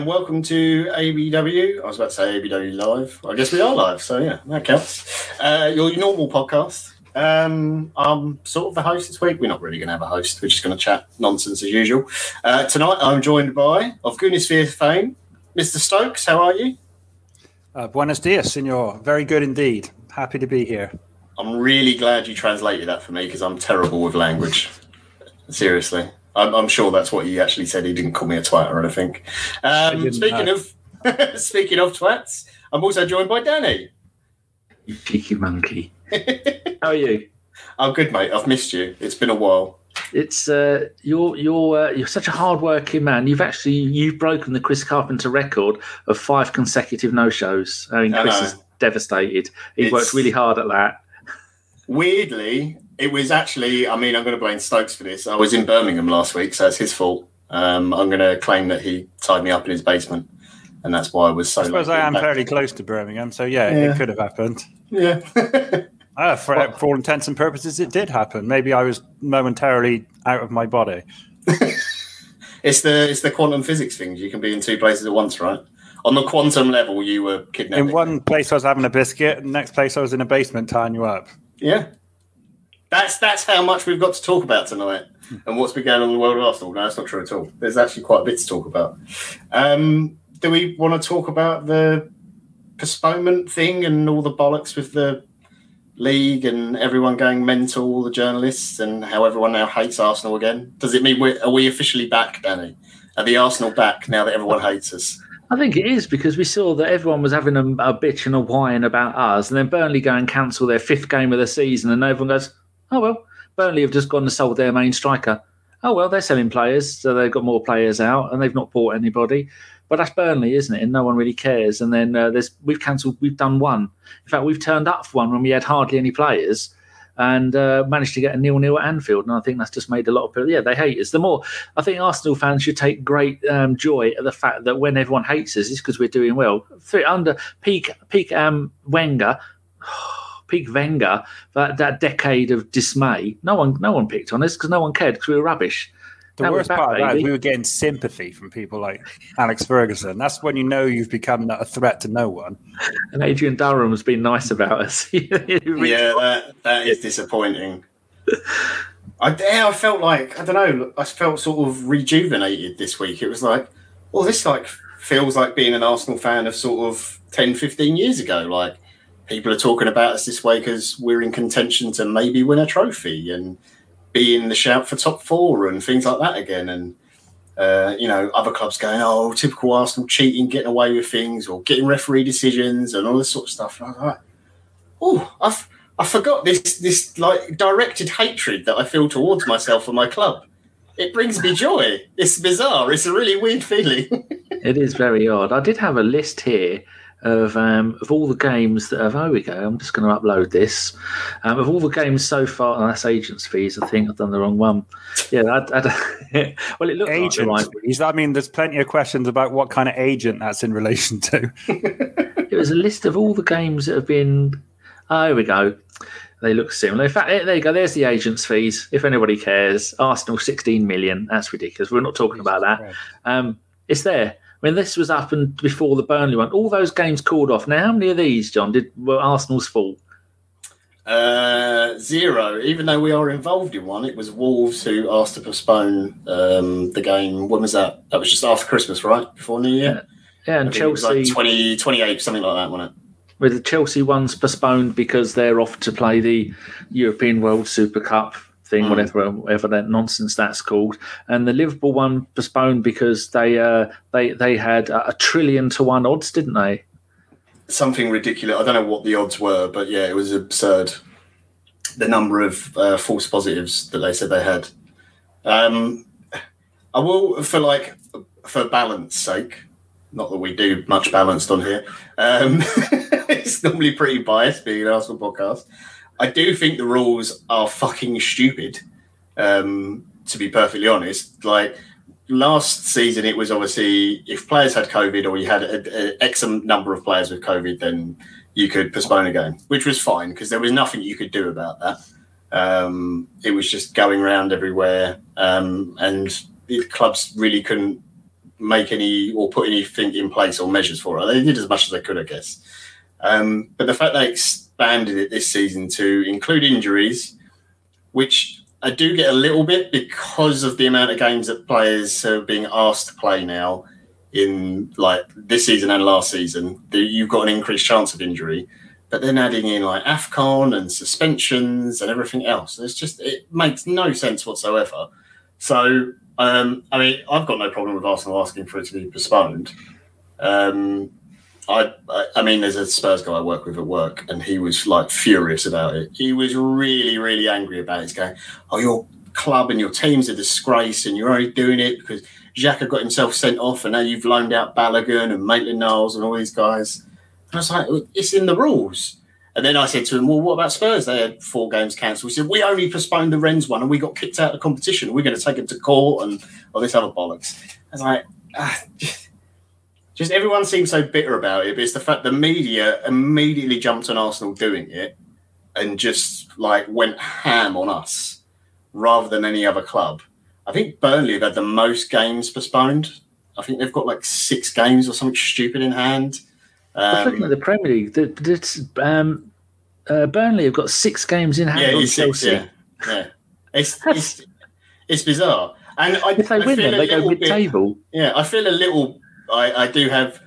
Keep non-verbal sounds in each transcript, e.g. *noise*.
and welcome to ABW. I was about to say ABW Live. I guess we are live, so yeah, that counts. Uh, your normal podcast. Um, I'm sort of the host this week. We're not really going to have a host. We're just going to chat nonsense as usual. Uh, tonight, I'm joined by, of Goonisphere fame, Mr. Stokes. How are you? Uh, buenos dias, senor. Very good indeed. Happy to be here. I'm really glad you translated that for me because I'm terrible with language. Seriously. I'm, I'm, sure that's what he actually said. He didn't call me a twat or anything. Um, speaking know. of *laughs* speaking of twats, I'm also joined by Danny. You cheeky monkey. *laughs* How are you? I'm good, mate. I've missed you. It's been a while. It's uh, you're you're uh, you're such a hard-working man. You've actually you've broken the Chris Carpenter record of five consecutive no-shows. I mean, Chris I is devastated. He it's, worked really hard at that. Weirdly, it was actually. I mean, I'm going to blame Stokes for this. I was in Birmingham last week, so it's his fault. Um, I'm going to claim that he tied me up in his basement, and that's why I was so. I suppose I am fairly close to Birmingham, so yeah, yeah. it could have happened. Yeah. uh, *laughs* for, well, for all intents and purposes, it did happen. Maybe I was momentarily out of my body. *laughs* it's the it's the quantum physics things. You can be in two places at once, right? On the quantum level, you were kidnapped. In one place, I was having a biscuit. next place, I was in a basement tying you up. Yeah, that's that's how much we've got to talk about tonight, and what's been going on in the world of Arsenal. No, that's not true at all. There's actually quite a bit to talk about. Um, do we want to talk about the postponement thing and all the bollocks with the league and everyone going mental, all the journalists, and how everyone now hates Arsenal again? Does it mean we're, are we officially back, Danny? Are the Arsenal back now that everyone hates us? I think it is because we saw that everyone was having a, a bitch and a whine about us, and then Burnley go and cancel their fifth game of the season, and everyone goes, oh well, Burnley have just gone and sold their main striker. Oh well, they're selling players, so they've got more players out, and they've not bought anybody. But that's Burnley, isn't it? And no one really cares. And then uh, there's we've cancelled, we've done one. In fact, we've turned up for one when we had hardly any players and uh, managed to get a nil-nil at Anfield. And I think that's just made a lot of people, yeah, they hate us. The more I think Arsenal fans should take great um, joy at the fact that when everyone hates us, it's because we're doing well. Three Under peak peak um, Wenger. *sighs* peak Wenger, that, that decade of dismay, no one no one picked on us because no one cared because we were rubbish. The that worst part of that is we were getting sympathy from people like Alex Ferguson. That's when you know you've become a threat to no one. And Adrian Durham has been nice about us. *laughs* yeah, that, that is disappointing. I, I felt like I don't know. I felt sort of rejuvenated this week. It was like, well, this like feels like being an Arsenal fan of sort of 10, 15 years ago. Like people are talking about us this way because we're in contention to maybe win a trophy and be in the shout for top four and things like that again. And uh, you know, other clubs going, oh, typical Arsenal cheating, getting away with things, or getting referee decisions and all this sort of stuff. And I like, oh, I've I forgot this this like directed hatred that I feel towards myself and my club. It brings me joy. It's bizarre. It's a really weird feeling. *laughs* it is very odd. I did have a list here of um, of all the games that have. Oh, we go. I'm just going to upload this. Um, of all the games so far, oh, that's agents fees. I think I've done the wrong one. Yeah, I, I, *laughs* well, it looks agent like fees. I mean, there's plenty of questions about what kind of agent that's in relation to. *laughs* it was a list of all the games that have been. Oh, here we go. They look similar. In fact, there you go. There's the agents' fees. If anybody cares, Arsenal 16 million. That's ridiculous. We're not talking about that. Um, it's there. I mean, this was happened before the Burnley one. All those games called off. Now, how many of these, John, did were Arsenal's fault? Uh, zero. Even though we are involved in one, it was Wolves who asked to postpone um, the game. When was that? That was just after Christmas, right? Before New Year. Yeah, yeah and Chelsea like 20, 28, something like that, wasn't it? With the Chelsea ones postponed because they're off to play the European World Super Cup thing, mm. whatever whatever that nonsense that's called. And the Liverpool one postponed because they uh, they they had a trillion to one odds, didn't they? Something ridiculous. I don't know what the odds were, but yeah, it was absurd. The number of uh, false positives that they said they had. Um, I will, for like for balance sake, not that we do much balanced on here. Um, *laughs* it's normally pretty biased being an Arsenal podcast. I do think the rules are fucking stupid. Um, to be perfectly honest, like last season, it was obviously if players had COVID or you had an X number of players with COVID, then you could postpone a game, which was fine because there was nothing you could do about that. Um, it was just going around everywhere, um, and the clubs really couldn't make any or put anything in place or measures for it. They did as much as they could, I guess. Um, but the fact they expanded it this season to include injuries, which I do get a little bit because of the amount of games that players are being asked to play now in like this season and last season, you've got an increased chance of injury. But then adding in like AFCON and suspensions and everything else, it's just it makes no sense whatsoever. So um, I mean, I've got no problem with Arsenal asking for it to be postponed. Um, I, I mean, there's a Spurs guy I work with at work, and he was like furious about it. He was really, really angry about it. He's going, "Oh, your club and your team's a disgrace, and you're only doing it because Xhaka got himself sent off, and now you've loaned out Balogun and Maitland Niles and all these guys." And I was like, "It's in the rules." And then I said to him, "Well, what about Spurs? They had four games cancelled." He said, "We only postponed the Rennes one, and we got kicked out of the competition. We're going to take them to court and all this other bollocks." I was like. Ah, just everyone seems so bitter about it, but it's the fact the media immediately jumped on Arsenal doing it and just like went ham on us rather than any other club. I think Burnley have had the most games postponed. I think they've got like six games or something stupid in hand. Um, looking at the Premier League, the, um, uh, Burnley have got six games in hand. Yeah, it's six, yeah, yeah. It's, it's, it's bizarre. And I, if they I win them, they go mid-table. Yeah, I feel a little I, I do have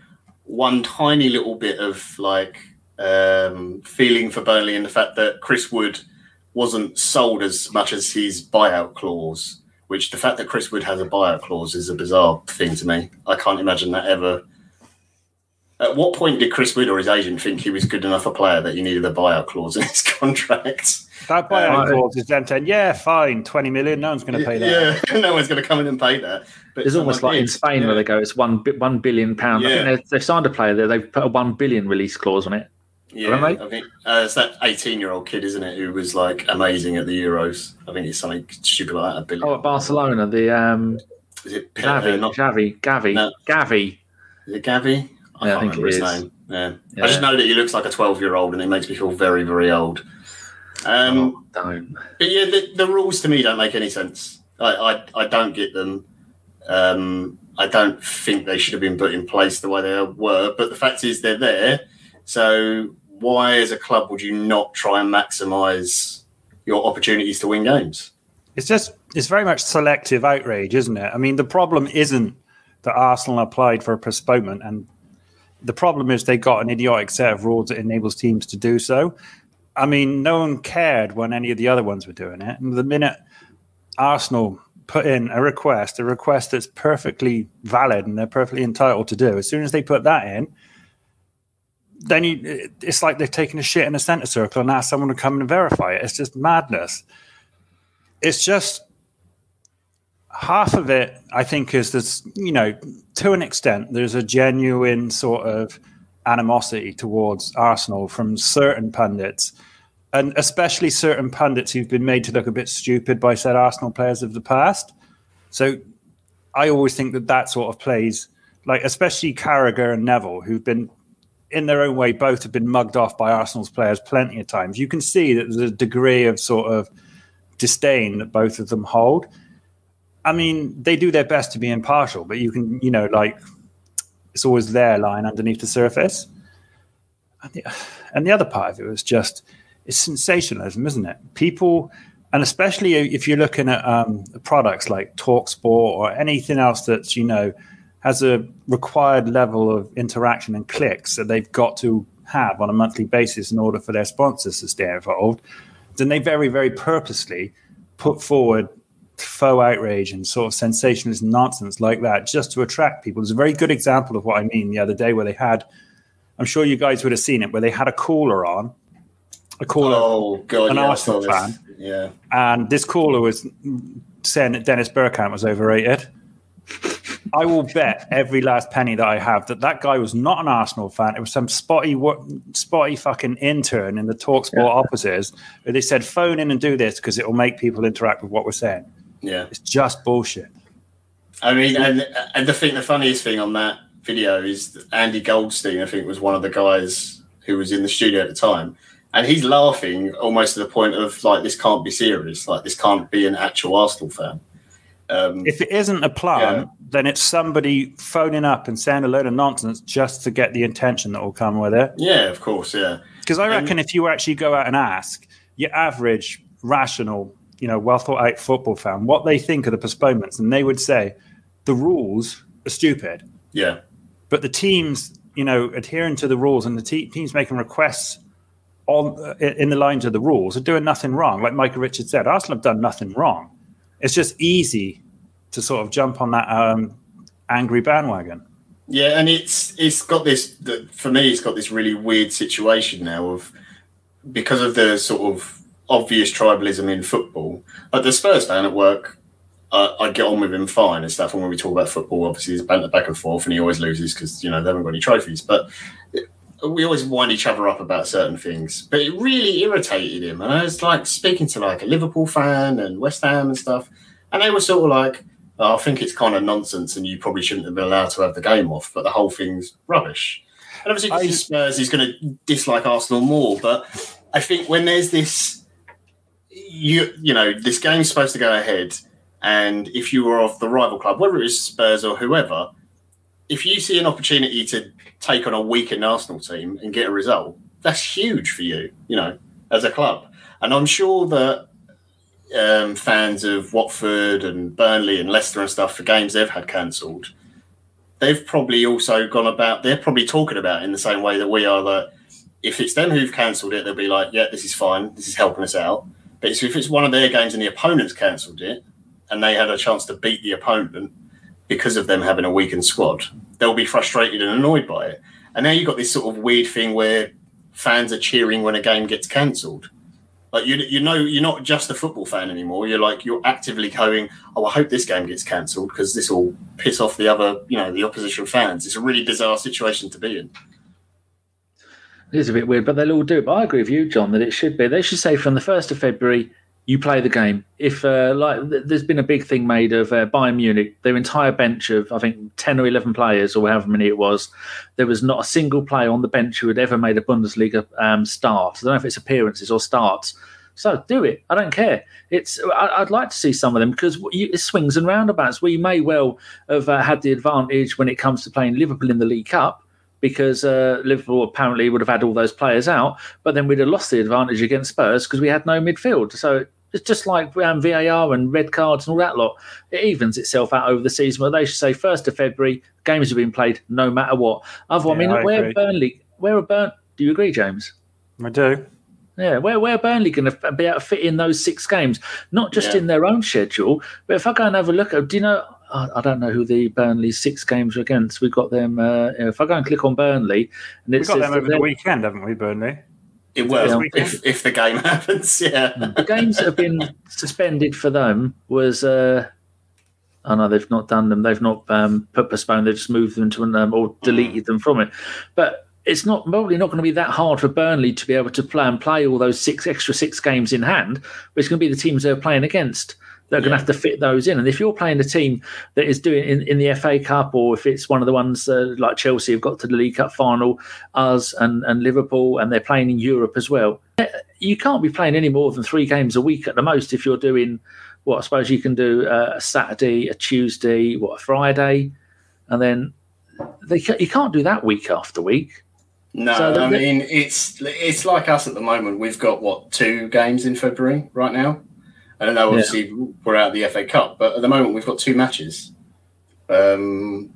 one tiny little bit of like um, feeling for Burnley in the fact that Chris Wood wasn't sold as much as his buyout clause. Which the fact that Chris Wood has a buyout clause is a bizarre thing to me. I can't imagine that ever. At what point did Chris Wood or his agent think he was good enough a player that he needed a buyout clause in his *laughs* contract? That buyout clause is then saying, "Yeah, fine, twenty million. No one's going to pay that. Yeah, *laughs* no one's going to come in and pay that." But it's almost like in Spain yeah. where they go, "It's one one billion pound." Yeah. I think they've signed a player there. They've put a one billion release clause on it. Yeah, I think uh, it's that eighteen-year-old kid, isn't it, who was like amazing at the Euros? I think it's something stupid like that. A billion. Oh, at Barcelona, the um, is it Gavi? Uh, not Gavi? Gavi? No. Gavi? Is it Gavi? I yeah, can't I remember his name. Yeah. yeah. I just know that he looks like a twelve-year-old, and it makes me feel very, very old. Um, oh, don't. But yeah, the, the, rules to me don't make any sense. I, I, I don't get them. Um, I don't think they should have been put in place the way they were. But the fact is, they're there. So why, as a club, would you not try and maximise your opportunities to win games? It's just it's very much selective outrage, isn't it? I mean, the problem isn't that Arsenal applied for a postponement, and the problem is they got an idiotic set of rules that enables teams to do so. I mean, no one cared when any of the other ones were doing it. And the minute Arsenal put in a request, a request that's perfectly valid and they're perfectly entitled to do, as soon as they put that in, then you, it's like they've taken a shit in a center circle and ask someone to come and verify it. It's just madness. It's just half of it, I think, is this, you know, to an extent, there's a genuine sort of animosity towards Arsenal from certain pundits, and especially certain pundits who've been made to look a bit stupid by said Arsenal players of the past. So I always think that that sort of plays, like especially Carragher and Neville, who've been in their own way, both have been mugged off by Arsenal's players plenty of times. You can see that there's a degree of sort of disdain that both of them hold. I mean, they do their best to be impartial, but you can, you know, like it's always there lying underneath the surface. And the, and the other part of it was just it's sensationalism, isn't it? People, and especially if you're looking at um, products like Talksport or anything else that's you know has a required level of interaction and clicks that they've got to have on a monthly basis in order for their sponsors to stay involved, then they very, very purposely put forward faux outrage and sort of sensationalist nonsense like that just to attract people. There's a very good example of what I mean the other day where they had, I'm sure you guys would have seen it, where they had a caller on, a caller, oh, God, an yeah, Arsenal fan. Yeah. And this caller was saying that Dennis Bergkamp was overrated. I will bet every last penny that I have that that guy was not an Arsenal fan. It was some spotty, spotty fucking intern in the Talksport yeah. offices. They said, phone in and do this because it will make people interact with what we're saying. Yeah, it's just bullshit. I mean, and and the thing, the funniest thing on that video is Andy Goldstein. I think was one of the guys who was in the studio at the time, and he's laughing almost to the point of like, this can't be serious. Like, this can't be an actual Arsenal fan. Um, If it isn't a plan, Yeah. then it's somebody phoning up and saying a load of nonsense just to get the attention that will come with it. yeah, of course, yeah. Because I reckon if you actually go out and ask your average, rational, you know, well thought out football fan what they think of the postponements, and they would say the rules are stupid. Yeah. But the teams, you know, adhering to the rules and the te- teams making requests on uh, in the lines of the rules are doing nothing wrong. Like Michael Richards said, Arsenal have done nothing wrong. It's just easy to sort of jump on that um, angry bandwagon. Yeah, and it's it's got this for me. It's got this really weird situation now of because of the sort of obvious tribalism in football. Like the Spurs fan at work, uh, I get on with him fine and stuff. And when we talk about football, obviously there's banter back and forth, and he always loses because you know they haven't got any trophies. But we always wind each other up about certain things. But it really irritated him, and I was like speaking to like a Liverpool fan and West Ham and stuff, and they were sort of like. "Oh, I think it's kind of nonsense, and you probably shouldn't have been allowed to have the game off. But the whole thing's rubbish. And obviously, I- he's Spurs, he's going to dislike Arsenal more. But I think when there's this, you you know, this game's supposed to go ahead, and if you were of the rival club, whether it's Spurs or whoever, if you see an opportunity to take on a weakened Arsenal team and get a result, that's huge for you, you know, as a club. And I'm sure that um, fans of Watford and Burnley and Leicester and stuff for games they've had cancelled, they've probably also gone about. They're probably talking about it in the same way that we are. That if it's them who've cancelled it, they'll be like, "Yeah, this is fine. This is helping us out." But if it's one of their games and the opponents cancelled it, and they had a chance to beat the opponent because of them having a weakened squad, they'll be frustrated and annoyed by it. And now you've got this sort of weird thing where fans are cheering when a game gets cancelled. Like you, you know, you're not just a football fan anymore. You're like you're actively going, "Oh, I hope this game gets cancelled because this will piss off the other, you know, the opposition fans." It's a really bizarre situation to be in. It is a bit weird, but they'll all do it. But I agree with you, John, that it should be. They should say from the first of February, you play the game. If uh, like, th- there's been a big thing made of uh, Bayern Munich, their entire bench of I think ten or eleven players, or however many it was, there was not a single player on the bench who had ever made a Bundesliga um, start. I don't know if it's appearances or starts. So do it. I don't care. It's. I, I'd like to see some of them because it swings and roundabouts. We may well have uh, had the advantage when it comes to playing Liverpool in the League Cup because uh, Liverpool apparently would have had all those players out, but then we'd have lost the advantage against Spurs because we had no midfield. So it's just like um, VAR and red cards and all that lot. It evens itself out over the season. But they should say first of February, games have been played no matter what. Otherwise, Yeah, I mean, I where agree. Burnley, where are Burn? Do you agree, James? I do. Yeah, where where are Burnley going to be able to fit in those six games? Not just Yeah. in their own schedule, but if I go and have a look at, do you know? I I don't know who the Burnley six games are against. We've got them. Uh, if I go and click on Burnley, and it We've got says them over the weekend, haven't we, Burnley? It will Yeah. if, if the game *laughs* happens. Yeah, the games that have been suspended for them was. Uh, oh no, they've not done them. They've not um, put postponed. They've just moved them to an, um, or deleted them from it. But it's not probably not going to be that hard for Burnley to be able to play and play all those six extra six games in hand. But it's going to be the teams they're playing against. They're going to have to fit those in. And if you're playing a team that is doing in, in the FA Cup, or if it's one of the ones uh, like Chelsea have got to the League Cup final, us and, and Liverpool, and they're playing in Europe as well, you can't be playing any more than three games a week at the most if you're doing what I suppose you can do uh, a Saturday, a Tuesday, what a Friday, and then they you can't do that week after week. no, So I mean it's it's like us at the moment. We've got what two games in February right now. I don't know. Obviously, we're out of the FA Cup, but at the moment we've got two matches. Um,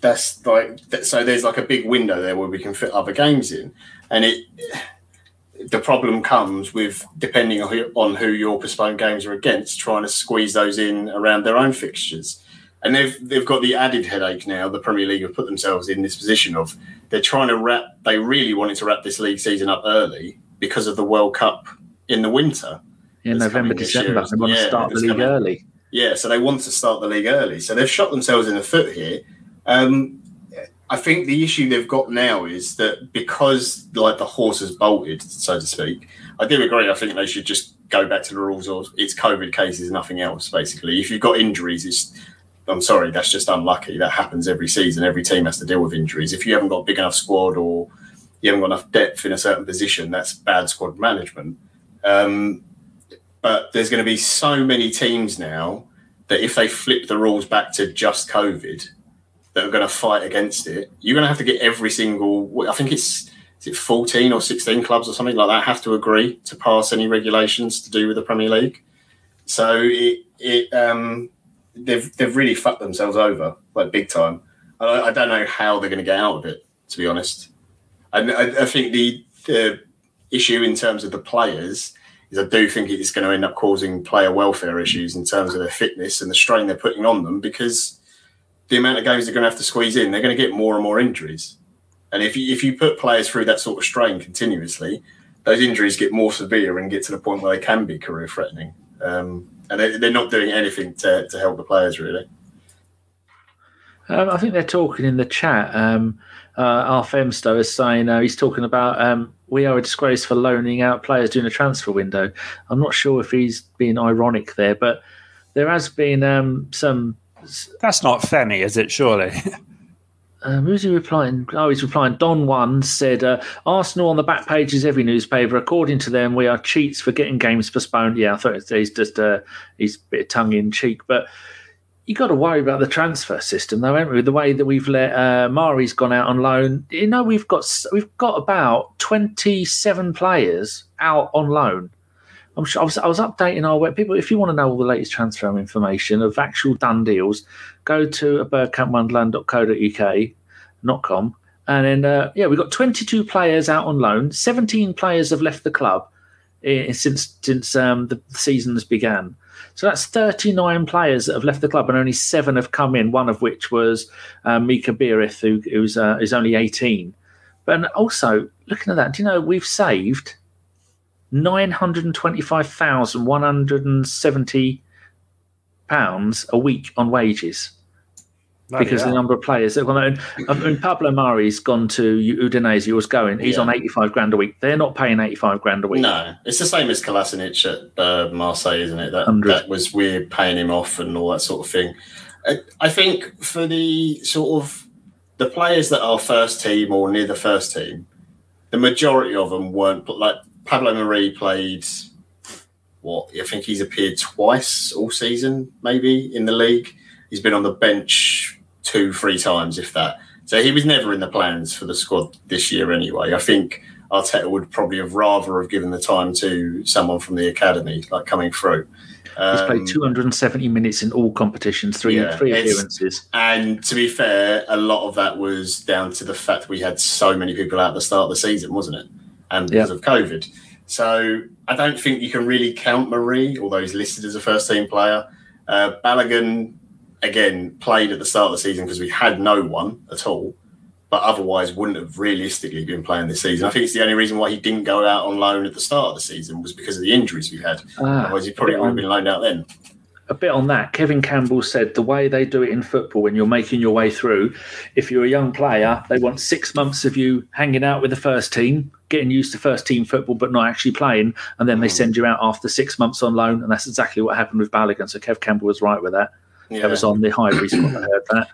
that's like that, so. There's like a big window there where we can fit other games in, and it. The problem comes with depending on who, on who your postponed games are against, trying to squeeze those in around their own fixtures, and they've they've got the added headache now. The Premier League have put themselves in this position of they're trying to wrap. They really wanted to wrap this league season up early because of the World Cup in the winter. In November, December, they want to start the league coming. early. Yeah, so they want to start the league early. So they've shot themselves in the foot here. Um, I think the issue they've got now is that because like the horse has bolted, so to speak. I do agree. I think they should just go back to the rules of it's COVID cases, nothing else. Basically, if you've got injuries, it's I'm sorry, that's just unlucky. That happens every season. Every team has to deal with injuries. If you haven't got a big enough squad or you haven't got enough depth in a certain position, that's bad squad management. Um, but there's going to be so many teams now that if they flip the rules back to just COVID, that are going to fight against it, you're going to have to get every single. I think it's is it 14 or 16 clubs or something like that have to agree to pass any regulations to do with the Premier League. So it it um, they've they've really fucked themselves over like big time. I, I don't know how they're going to get out of it. To be honest, and I, I think the the issue in terms of the players is I do think it's going to end up causing player welfare issues in terms of their fitness and the strain they're putting on them because the amount of games they're going to have to squeeze in, they're going to get more and more injuries. And if you, if you put players through that sort of strain continuously, those injuries get more severe and get to the point where they can be career threatening. Um, and they, are not doing anything to, to help the players, really. Um, I think they're talking in the chat. Um, uh, Alf Emstow is saying uh, he's talking about um, we are a disgrace for loaning out players during the transfer window. I'm not sure if he's being ironic there, but there has been um, some. That's not Femi, is it? Surely. *laughs* Um, who's he replying? Oh, he's replying. Don One said, uh, Arsenal on the back pages every newspaper. According to them, we are cheats for getting games postponed. Yeah, I thought he's just uh, he's a bit tongue in cheek, but you got to worry about the transfer system, though, haven't we? The way that we've let uh, Mari's gone out on loan. You know, we've got we've got about twenty seven players out on loan. I'm sure I was, I was updating our web people. If you want to know all the latest transfer information of actual done deals, go to bergkamp not com, and then uh, yeah, we've got 22 players out on loan. 17 players have left the club in, since since um, the seasons began. So that's 39 players that have left the club, and only seven have come in. One of which was uh, Mika Biereth, who who's uh, is only 18. But also looking at that, do you know we've saved 925,170 pounds a week on wages because the number of players that gone. I mean, Pablo Mari's gone to Udinese. He was going. He's yeah. on eighty-five grand a week. They're not paying eighty-five grand a week. No, it's the same as Kolasinac at uh, Marseille, isn't it? That, that was we're paying him off and all that sort of thing. I think for the sort of the players that are first team or near the first team, the majority of them weren't like Pablo Mari played. What I think he's appeared twice all season, maybe in the league. He's been on the bench two, three times, if that. So he was never in the plans for the squad this year anyway. I think Arteta would probably have rather have given the time to someone from the academy, like coming through. Um, He's played um, 270 minutes in all competitions, three yeah, three appearances. And to be fair, a lot of that was down to the fact we had so many people out at the start of the season, wasn't it? And because of COVID. So I don't think you can really count Mari, although he's listed as a first team player. Uh, Balogun again played at the start of the season because we had no one at all, but otherwise wouldn't have realistically been playing this season. I think it's the only reason why he didn't go out on loan at the start of the season was because of the injuries we had. Ah, otherwise, he probably would have been loaned out then. A bit on that. Kevin Campbell said the way they do it in football when you're making your way through, if you're a young player, they want six months of you hanging out with the first team, getting used to first team football, but not actually playing, and then they hmm. send you out after six months on loan, and that's exactly what happened with Balogun. So Kev Campbell was right with that. Yeah. That was on the Highbury squad. I heard that.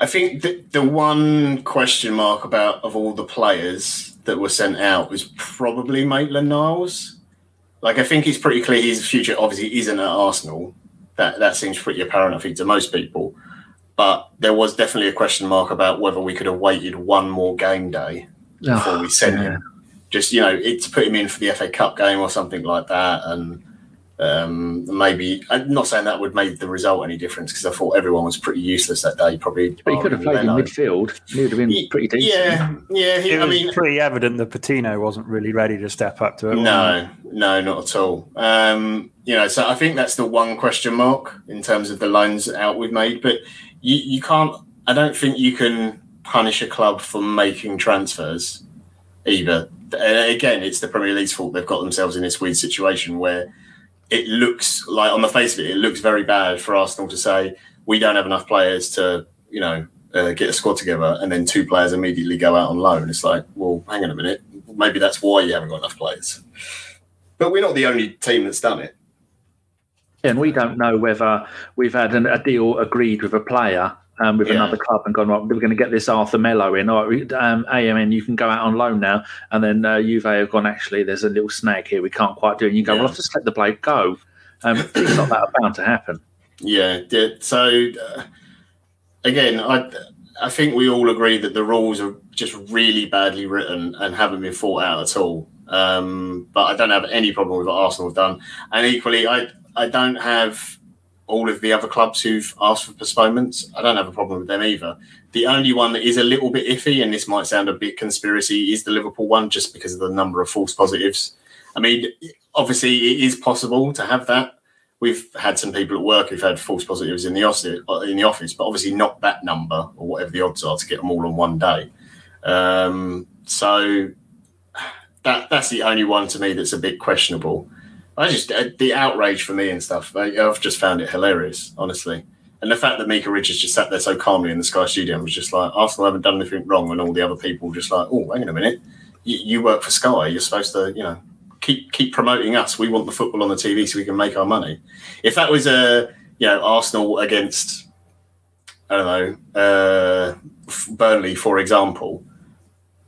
I think the, the one question mark about of all the players that were sent out was probably Maitland Niles. Like I think he's pretty clear his future obviously isn't at Arsenal. That that seems pretty apparent, I think, to most people. But there was definitely a question mark about whether we could have waited one more game day before oh, we ah, sent yeah. him. Just you know, it's put him in for the FA Cup game or something like that, and um, maybe I'm not saying that would make the result any difference because I thought everyone was pretty useless that day. Probably, but he could have played in midfield. He would have been pretty decent. Yeah, yeah. He, it I mean, pretty evident that Patino wasn't really ready to step up to it. No, no, not at all. Um, you know, so I think that's the one question mark in terms of the loans out we've made. But you, you can't. I don't think you can punish a club for making transfers either. And again, it's the Premier League's fault. They've got themselves in this weird situation where it looks like on the face of it, it looks very bad for Arsenal to say we don't have enough players to, you know, uh, get a squad together, and then two players immediately go out on loan. It's like, well, hang on a minute, maybe that's why you haven't got enough players. But we're not the only team that's done it. And we don't know whether we've had an, a deal agreed with a player um, with yeah. another club and gone, right, we're going to get this Arthur Melo in. Or um, AMN, you can go out on loan now. And then uh, Juve have gone, actually, there's a little snag here. We can't quite do it. And you go, yeah. well, I've just let the blade go. Um, *clears throat* things like that are bound to happen. Yeah. yeah. So uh, again, I I think we all agree that the rules are just really badly written and haven't been thought out at all. Um, but I don't have any problem with what Arsenal have done, and equally, I I don't have all of the other clubs who've asked for postponements. I don't have a problem with them either. The only one that is a little bit iffy, and this might sound a bit conspiracy, is the Liverpool one, just because of the number of false positives. I mean, obviously, it is possible to have that. We've had some people at work who've had false positives in the office, in the office, but obviously not that number or whatever the odds are to get them all on one day. Um, so that that's the only one to me that's a bit questionable. I just uh, the outrage for me and stuff. I, have just found it hilarious, honestly. And the fact that Micah Richards just sat there so calmly in the Sky Studio was just like, Arsenal haven't done anything wrong, and all the other people just like, oh, hang on a minute, you, you work for Sky, you're supposed to, you know, keep keep promoting us. We want the football on the TV so we can make our money. If that was a you know Arsenal against I don't know uh, Burnley, for example,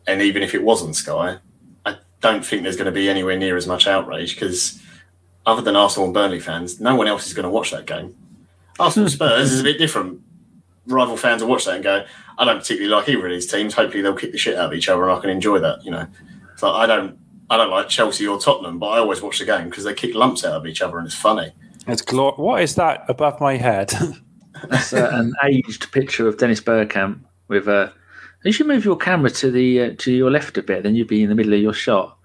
and even if it wasn't Sky, I don't think there's going to be anywhere near as much outrage because other than Arsenal and Burnley fans, no one else is going to watch that game. Arsenal Spurs is a bit different. Rival fans will watch that and go, I don't particularly like either of these teams. Hopefully they'll kick the shit out of each other and I can enjoy that, you know. So I don't I don't like Chelsea or Tottenham, but I always watch the game because they kick lumps out of each other and it's funny. It's glor- What is that above my head? *laughs* That's uh, an aged picture of Dennis Bergkamp with a. Uh, you should move your camera to the uh, to your left a bit, then you'd be in the middle of your shot.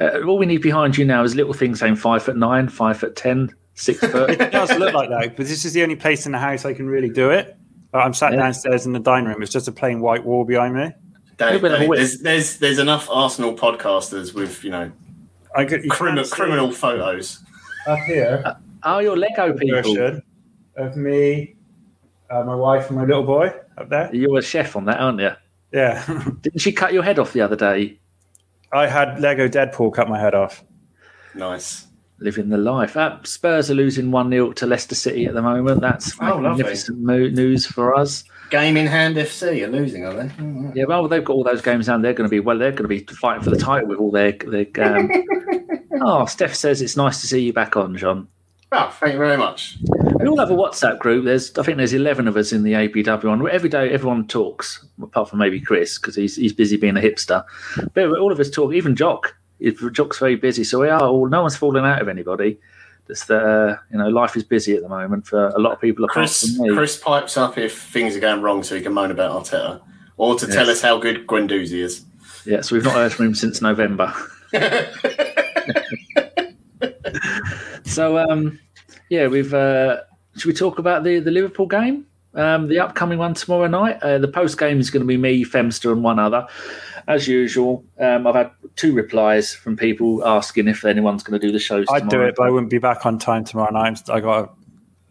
Uh, all we need behind you now is little things saying five foot nine, five foot ten, six *laughs* foot. it does look like that, but this is the only place in the house I can really do it. I'm sat yeah. downstairs in the dining room. It's just a plain white wall behind me. Dave, Dave, there's, there's there's enough Arsenal podcasters with you know I could, criminal criminal photos up here. Uh, oh, your Lego people of me, uh, my wife, and my little boy up there. You're a chef on that, aren't you? Yeah. Didn't she cut your head off the other day? I had Lego Deadpool cut my head off. Nice. Living the life. Uh, Spurs are losing 1 0 to Leicester City at the moment. That's oh, magnificent lovely. news for us. Game in hand FC are losing, are they? Oh, yeah, well, they've got all those games now. They're going to be well. They're going to be fighting for the title with all their. their um... oh, *laughs* Steph says it's nice to see you back on, John. Oh, thank you very much. We all have a WhatsApp group. There's, I think, there's eleven of us in the ABW one. Every day, everyone talks, apart from maybe Chris because he's he's busy being a hipster. But all of us talk. Even Jock, Jock's very busy, so we are all. No one's falling out of anybody. Just uh, you know, life is busy at the moment for a lot of people. Chris, Chris pipes up if things are going wrong, so he can moan about Arteta, or to yes. tell us how good Guendouzi is. Yeah, so we've not heard from him since November. *laughs* so, um, yeah, we've. Uh, should we talk about the the Liverpool game? Um, the upcoming one tomorrow night. Uh, the post game is going to be me, Femster, and one other as usual, um, I've had two replies from people asking if anyone's going to do the shows. I'd tomorrow. do it, but I wouldn't be back on time tomorrow night. I got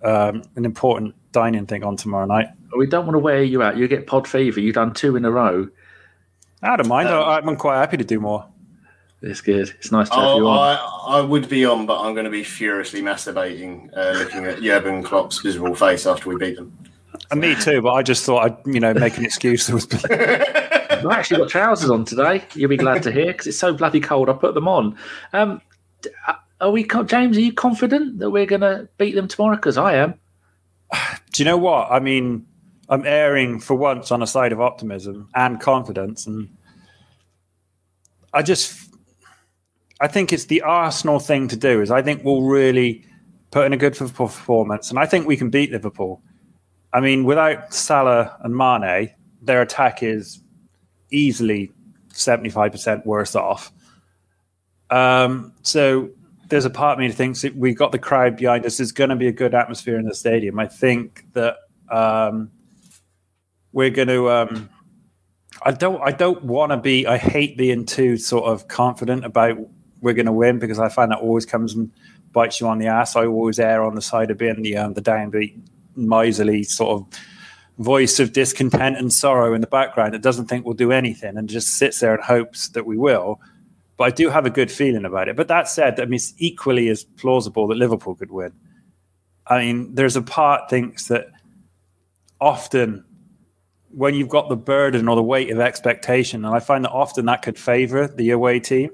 a, um, an important dining thing on tomorrow night. We don't want to wear you out. You get pod fever. You've done two in a row. I don't mind. Um, I'm quite happy to do more. It's good. It's nice to have oh, you on. I, I, would be on, but I'm going to be furiously masturbating, uh, looking at Jurgen Klopp's miserable face after we beat them. And me too, but I just thought I'd, you know, make an excuse. *laughs* *laughs* I've actually got trousers on today. You'll be glad to hear because it's so bloody cold. I put them on. Um, are we, James? Are you confident that we're going to beat them tomorrow? Because I am. *sighs* Do you know what? I mean, I'm erring for once on a side of optimism and confidence, and I just, I think it's the Arsenal thing to do. Is I think we'll really put in a good performance, and I think we can beat Liverpool. I mean, without Salah and Mane, their attack is easily 75% worse off. Um, so there's a part of me that thinks that we got the crowd behind us. There's going to be a good atmosphere in the stadium. I think that um, we're going to. Um, I don't. I don't want to be. I hate being too sort of confident about we're going to win because I find that always comes and bites you on the ass. I always err on the side of being the um, the downbeat, miserly sort of voice of discontent and sorrow in the background that doesn't think we'll do anything and just sits there and hopes that we will. But I do have a good feeling about it. But that said, I mean, it's equally as plausible that Liverpool could win. I mean, there's a part thinks that often when you've got the burden or the weight of expectation, and I find that often that could favour the away team.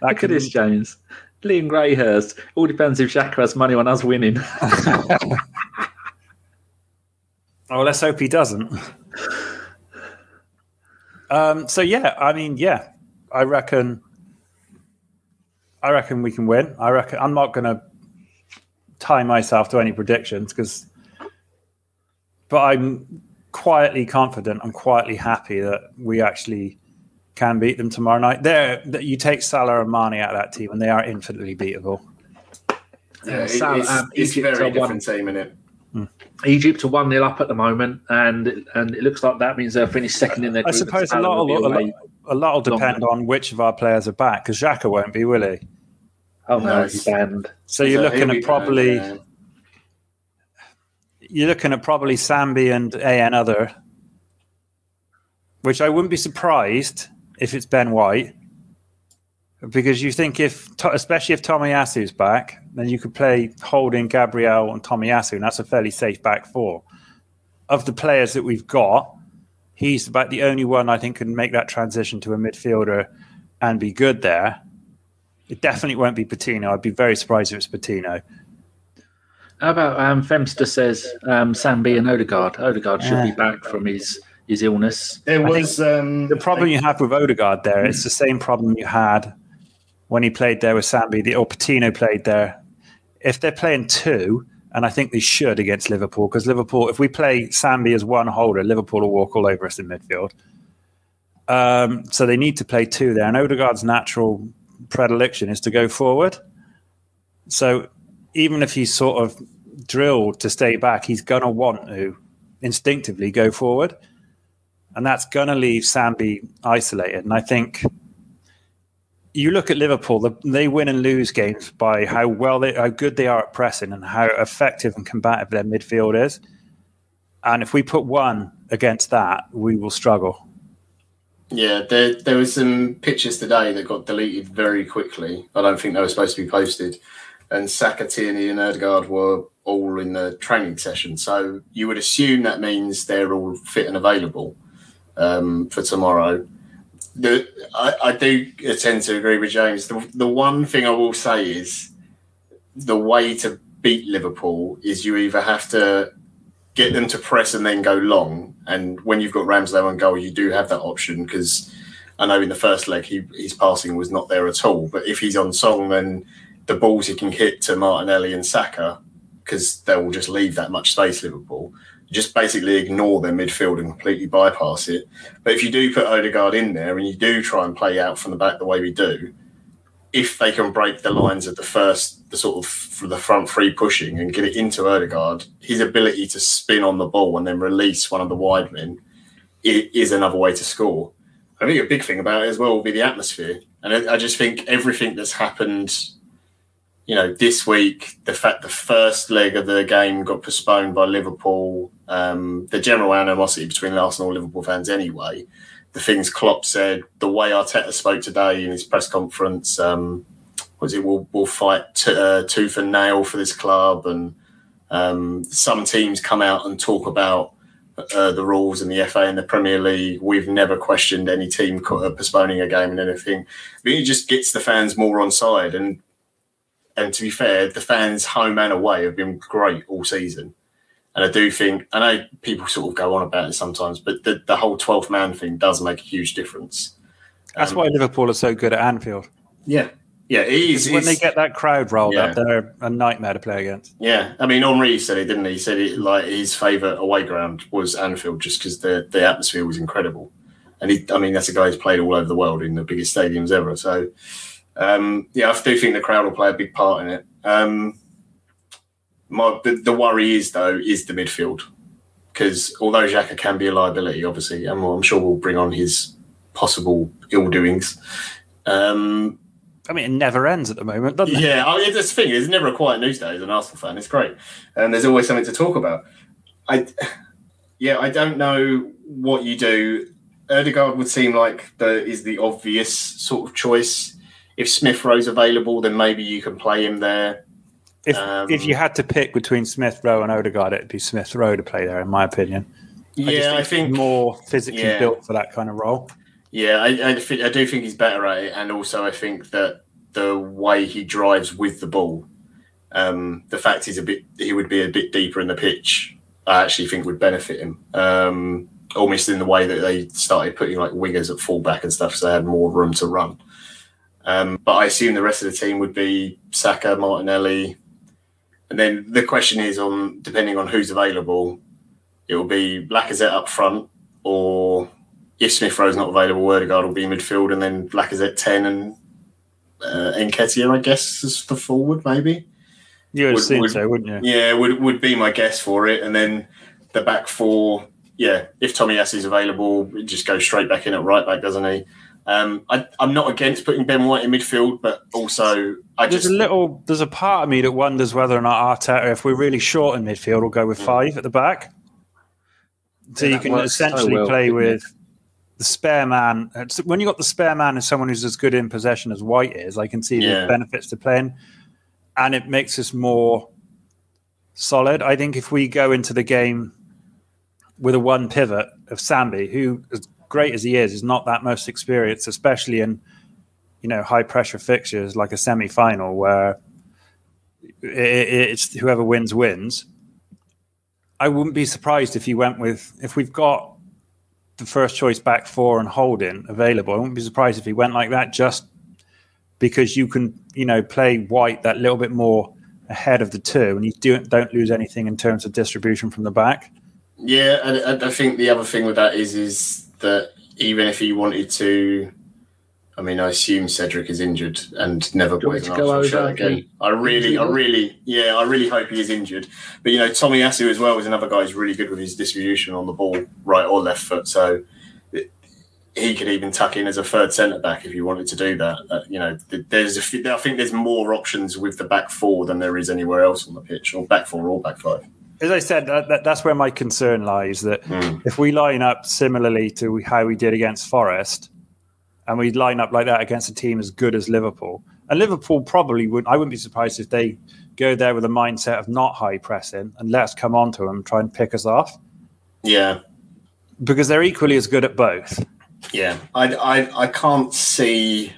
That Look could, at this, James. Liam Greyhurst. All depends if Xhaka has money on us winning. *laughs* Oh, let's hope he doesn't. Um, so yeah, I mean, yeah, I reckon, I reckon we can win. I reckon I'm not going to tie myself to any predictions because, but I'm quietly confident. I'm quietly happy that we actually can beat them tomorrow night. There, you take Salah and Mane out of that team, and they are infinitely beatable. Yeah, it, it's, um, it's a very different team in it. Egypt are one 0 up at the moment, and and it looks like that means they'll finish second in their. I suppose a lot, will, a, lot, a lot will depend on which of our players are back because Xhaka won't be, will he? Oh no, he's banned. So you're looking at probably. Banned, yeah. You're looking at probably Sambi and AN other, which I wouldn't be surprised if it's Ben White because you think if, especially if Tomiyasu's back, then you could play Holding, Gabriel, and Tomiyasu, and that's a fairly safe back four. Of the players that we've got, he's about the only one I think can make that transition to a midfielder and be good there. It definitely won't be Patino. I'd be very surprised if it's Patino. How about um, Femster says um, Sambi and Odegaard? Odegaard should yeah. be back from his his illness. There was um, the problem you have with Odegaard there. It's the same problem you had when he played there with Sambi, the, or Patino played there. If they're playing two, and I think they should against Liverpool, because Liverpool, if we play Sambi as one holder, Liverpool will walk all over us in midfield. Um, so they need to play two there. And Odegaard's natural predilection is to go forward. So even if he's sort of drilled to stay back, he's going to want to instinctively go forward. And that's going to leave Sambi isolated. And I think you look at Liverpool; they win and lose games by how well they, how good they are at pressing, and how effective and combative their midfield is. And if we put one against that, we will struggle. Yeah, there there was some pictures today that got deleted very quickly. I don't think they were supposed to be posted. And Saka, Tierney, and Odegaard were all in the training session. So you would assume that means they're all fit and available um, for tomorrow the I, I do tend to agree with James. The, the one thing I will say is the way to beat Liverpool is you either have to get them to press and then go long. And when you've got Ramsdale on goal, you do have that option because I know in the first leg he, his passing was not there at all. But if he's on song, then the balls he can hit to Martinelli and Saka because they will just leave that much space Liverpool just basically ignore their midfield and completely bypass it. But if you do put Odegaard in there and you do try and play out from the back the way we do, if they can break the lines of the first, the sort of the front three pushing and get it into Odegaard, his ability to spin on the ball and then release one of the wide men is another way to score. I think a big thing about it as well will be the atmosphere. And I just think everything that's happened you know, this week the fact the first leg of the game got postponed by Liverpool, um, the general animosity between Arsenal and Liverpool fans anyway, the things Klopp said, the way Arteta spoke today in his press conference, um, was it we'll, we'll fight t- uh, tooth and nail for this club, and um, some teams come out and talk about uh, the rules in the FA and the Premier League. We've never questioned any team postponing a game and anything. But it just gets the fans more on side and and to be fair, the fans, home and away, have been great all season. And I do think, I know people sort of go on about it sometimes, but the, the whole 12th man thing does make a huge difference. That's um, why Liverpool are so good at Anfield. Yeah. Yeah, it is. When they get that crowd rolled yeah. up, they're a nightmare to play against. Yeah, I mean, Henry said it, didn't he? He said it like his favourite away ground was Anfield, just because the the atmosphere was incredible. And he, I mean, that's a guy who's played all over the world in the biggest stadiums ever. So, um, yeah, I do think the crowd will play a big part in it. Um, my the, the, worry is though is the midfield because although Xhaka can be a liability, obviously, and I'm sure we'll bring on his possible ill doings. Um, I mean, it never ends at the moment, doesn't it? Yeah, I mean, that's the thing. It's never a quiet news day as an Arsenal fan. It's great, and there's always something to talk about. I, yeah, I don't know what you do. Odegaard would seem like the is the obvious sort of choice if Smith Rowe's available, then maybe you can play him there. If um, if you had to pick between Smith Rowe and Odegaard, it'd be Smith Rowe to play there, in my opinion. Yeah, I, I think more physically yeah. built for that kind of role. Yeah, I, I, I, do think he's better at it, and also I think that the way he drives with the ball. Um, the fact he's a bit, he would be a bit deeper in the pitch. I actually think would benefit him. Um, almost in the way that they started putting like wingers at fullback and stuff, so they had more room to run. Um, but I assume the rest of the team would be Saka, Martinelli, and then the question is on depending on who's available, it will be Lacazette up front, or if Smith Rowe's not available, Odegaard will be midfield, and then Lacazette ten and uh, I guess, is the forward maybe. You would would- so, wouldn't you? Yeah, would would be my guess for it, and then the back four. Yeah, if Tommy S is available, it just goes straight back in at right back, doesn't he? Um, I, I'm not against putting Ben White in midfield, but also I There's just a little. There's a part of me that wonders whether or not Arteta, if we're really short in midfield, will go with five at the back. So Yeah, you can works so essentially well, play didn't it? with the spare man. When you've got the spare man as someone who's as good in possession as White is, I can see Yeah. the benefits to playing, and it makes us more solid. I think if we go into the game with a one pivot of Sambi, who as great as he is, is not that most experienced, especially in you know high pressure fixtures like a semi final where it's whoever wins wins. I wouldn't be surprised if he went with if we've got the first choice back four and holding available. I wouldn't be surprised if he went like that just because you can you know play white that little bit more ahead of the two and you do, don't lose anything in terms of distribution from the back. Yeah, and I think the other thing with that is is that even if he wanted to, I mean, I assume Cedric is injured and never Do you want plays an Arsenal shirt again. I really, I really, yeah, I really hope he is injured. But you know, Tomiyasu as well is another guy who's really good with his distribution on the ball, right or left foot. So it- he could even tuck in as a third centre back if he wanted to do that. Uh, you know, there's a few, I think there's more options with the back four than there is anywhere else on the pitch, or back four or back five. As I said, that, that, that's where my concern lies. That Mm. if we line up similarly to how we did against Forest, and we line up like that against a team as good as Liverpool, and Liverpool probably would, I wouldn't be surprised if they go there with a mindset of not high pressing and let us come onto them and try and pick us off Yeah, because they're equally as good at both. Yeah, I, I, I can't see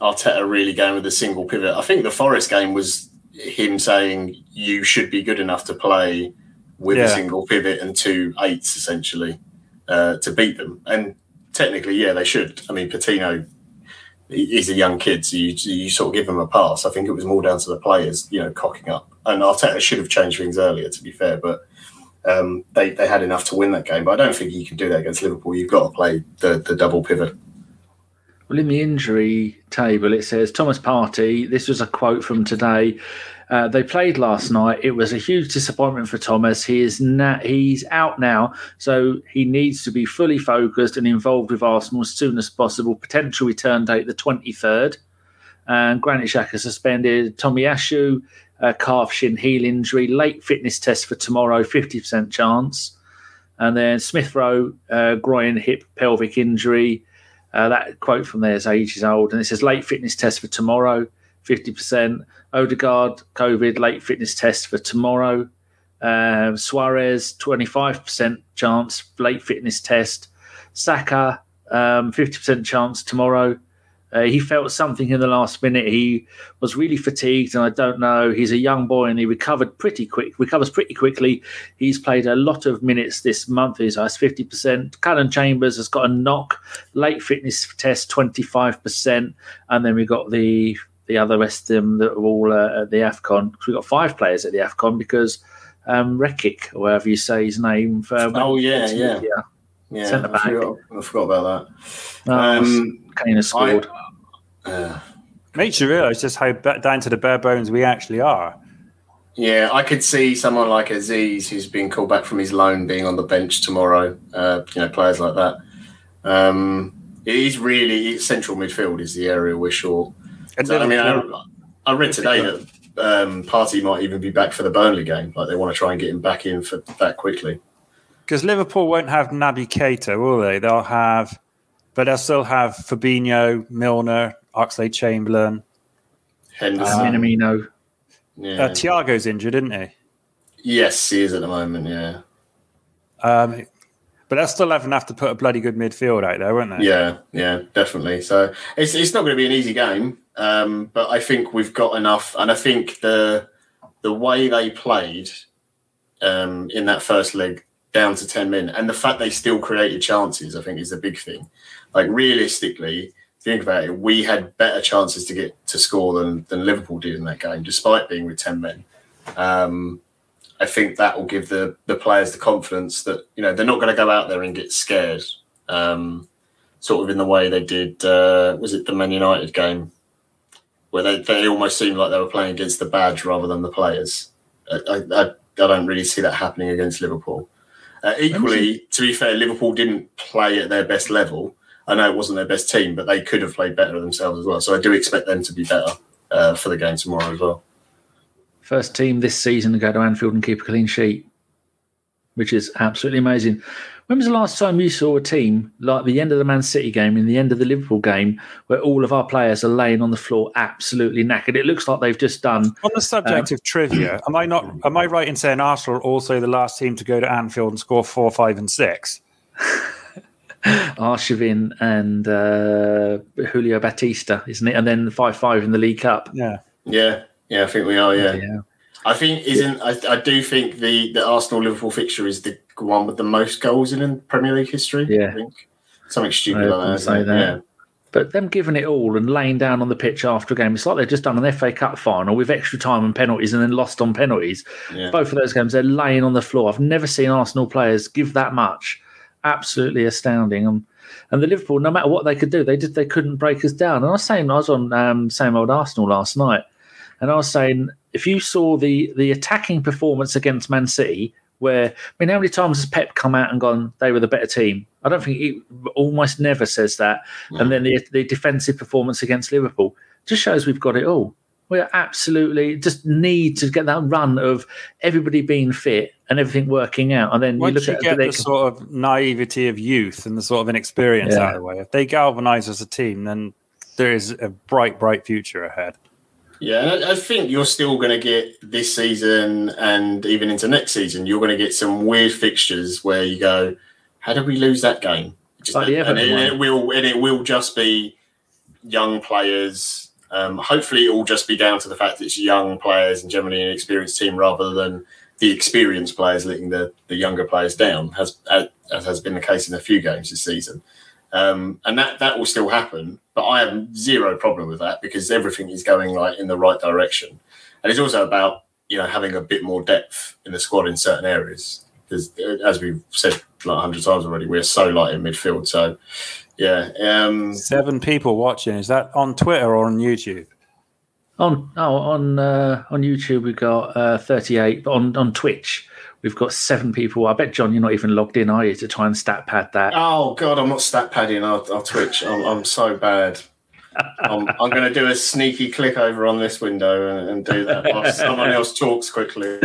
Arteta really going with a single pivot. I think the Forest game was him saying you should be good enough to play with Yeah. a single pivot and two eights essentially uh, to beat them. And technically, yeah, they should. I mean, Patino, is a young kid, so you, you sort of give him a pass. I think it was more down to the players, you know, cocking up. And Arteta should have changed things earlier, to be fair, but um, they, they had enough to win that game. But I don't think you can do that against Liverpool. You've got to play the, the double pivot. Well, in the injury table, it says Thomas Partey. This was a quote from today. Uh, they played last night. It was a huge disappointment for Thomas. He is na- he's out now, so he needs to be fully focused and involved with Arsenal as soon as possible. Potential return date the twenty third. And Granit Xhaka suspended. Tomiyasu, calf shin heel injury, late fitness test for tomorrow, fifty percent chance. And then Smith Rowe, uh, groin, hip, pelvic injury. Uh, that quote from there is ages old, and it says late fitness test for tomorrow, fifty percent. Odegaard, COVID, late fitness test for tomorrow. Uh, Soares, twenty five percent chance, late fitness test. Saka, um, fifty percent chance tomorrow. Uh, he felt something in the last minute. He was really fatigued, and I don't know. He's a young boy, and he recovered pretty quick. Recovers pretty quickly. He's played a lot of minutes this month. He's has fifty percent. Callum Chambers has got a knock, late fitness test twenty five percent, and then we got the the other rest of them that are all uh, at the Afcon. We got five players at the Afcon because um, Rekic, or whatever you say his name. Um, Oh, yeah, yeah. yeah. Yeah, Centre I forgot, I forgot about that. Um, Kane has scored. uh, Makes you realise just how ba- down to the bare bones we actually are. yeah, I could see someone like Azeez, who's been called back from his loan, being on the bench tomorrow. Uh, you know, players like that. Um, it is really central midfield is the area we're short. And So, I mean, I, I read today that um, Partey might even be back for the Burnley game. Like they want to try and get him back in for that quickly. Because Liverpool won't have Naby Keita, will they? They'll have, but they'll still have Fabinho, Milner, Oxlade Chamberlain. Henderson, Uh, Minamino. yeah. Uh, Thiago's injured, isn't he? yes, he is at the moment. Yeah, Um, but they'll still have enough to put a bloody good midfield out there, won't they? yeah, yeah, definitely. So it's it's not going to be an easy game. Um, but I think we've got enough, and I think the the way they played um, in that first leg down to ten men, and the fact they still created chances, I think is a big thing. Like realistically, think about it, we had better chances to get to score than than Liverpool did in that game, despite being with ten men. Um, I think that will give the the players the confidence that you know they're not going to go out there and get scared, um, sort of in the way they did. Uh, was it the Man United game where they, they almost seemed like they were playing against the badge rather than the players? I, I, I don't really see that happening against Liverpool. Uh, equally, to be fair, Liverpool didn't play at their best level. I know it wasn't their best team, but they could have played better themselves as well. So I do expect them to be better uh, for the game tomorrow as well. First team this season to go to Anfield and keep a clean sheet, which is absolutely amazing. When was the last time you saw a team like the end of the Man City game and the end of the Liverpool game where all of our players are laying on the floor absolutely knackered? It looks like they've just done. On the subject um, of trivia, *clears throat* am I not? Am I right in saying Arsenal are also the last team to go to Anfield and score four, five, and six? *laughs* Arshavin and uh, Julio Baptista, isn't it? And then five five in the League Cup. Yeah, yeah. Yeah, I think we are. Yeah, yeah. I think isn't. I, I do think the the Arsenal Liverpool fixture is the one with the most goals in Premier League history. Yeah, I think something stupid I like that. Say that. Yeah. But them giving it all and laying down on the pitch after a game, it's like they've just done an FA Cup final with extra time and penalties and then lost on penalties. Yeah. Both of those games, they're laying on the floor. I've never seen Arsenal players give that much. Absolutely astounding. And, and the Liverpool, no matter what they could do, they did they couldn't break us down. And I was saying, I was on um, same old Arsenal last night, and I was saying, if you saw the the attacking performance against Man City, where I mean, how many times has Pep come out and gone, they were the better team? I don't think he almost never says that. Mm. And then the the defensive performance against Liverpool just shows we've got it all. We absolutely just need to get that run of everybody being fit and everything working out. And then Once you look you at get the sort of naivety of youth and the sort of inexperience yeah. out of the way. If they galvanise as a team, then there is a bright, bright future ahead. Yeah, and I think you're still going to get this season and even into next season, you're going to get some weird fixtures where you go, "How did we lose that game?" Just, and, it, it will and it will just be young players. Um, hopefully, it will just be down to the fact that it's young players and generally an experienced team rather than the experienced players letting the, the younger players down, as, as has been the case in a few games this season. Um, and that that will still happen. But I have zero problem with that because everything is going like in the right direction. And it's also about you know having a bit more depth in the squad in certain areas because uh, as we've said like hundred times already, we're so light in midfield. So yeah, um, seven people watching. Is that on Twitter or on YouTube? On oh on uh, on YouTube we've got uh, thirty eight. On on Twitch We've got seven people. I bet John, you're not even logged in, are you, to try and stat pad that? Oh God, I'm not stat padding. I'll, I'll Twitch. I'm, I'm so bad. I'm, I'm going to do a sneaky click over on this window and, and do that while *laughs* someone else talks quickly.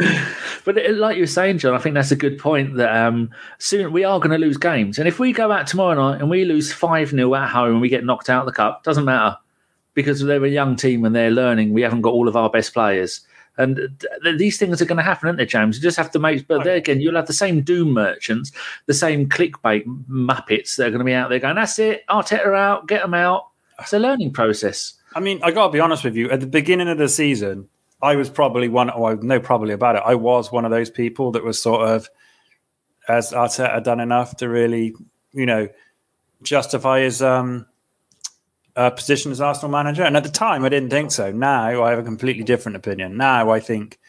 But it, like you were saying, John, I think that's a good point. That um, soon we are going to lose games, and if we go out tomorrow night and we lose five 0 at home and we get knocked out of the cup, doesn't matter because they're a young team and they're learning. We haven't got all of our best players. And these things are going to happen, aren't they, James? You just have to make. But there again, you'll have the same doom merchants, the same clickbait muppets that are going to be out there going, "That's it, Arteta out, get them out." It's a learning process. I mean, I got to be honest with you. At the beginning of the season, I was probably one. Oh, I know probably about it. I was one of those people that was sort of, as Arteta done enough to really, you know, justify his um uh, position as Arsenal manager. And at the time, I didn't think so. Now I have a completely different opinion. Now I think,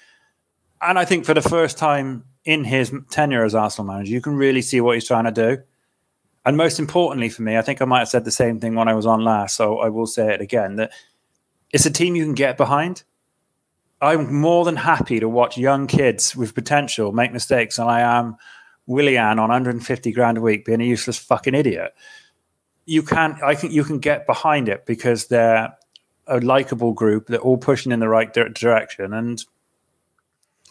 and I think for the first time in his tenure as Arsenal manager, you can really see what he's trying to do. And most importantly for me, I think I might have said the same thing when I was on last, so I will say it again that it's a team you can get behind. I'm more than happy to watch young kids with potential make mistakes, and I am Willian on 150 grand a week being a useless fucking idiot you can I think you can get behind it because they're a likable group. They're all pushing in the right di- direction, and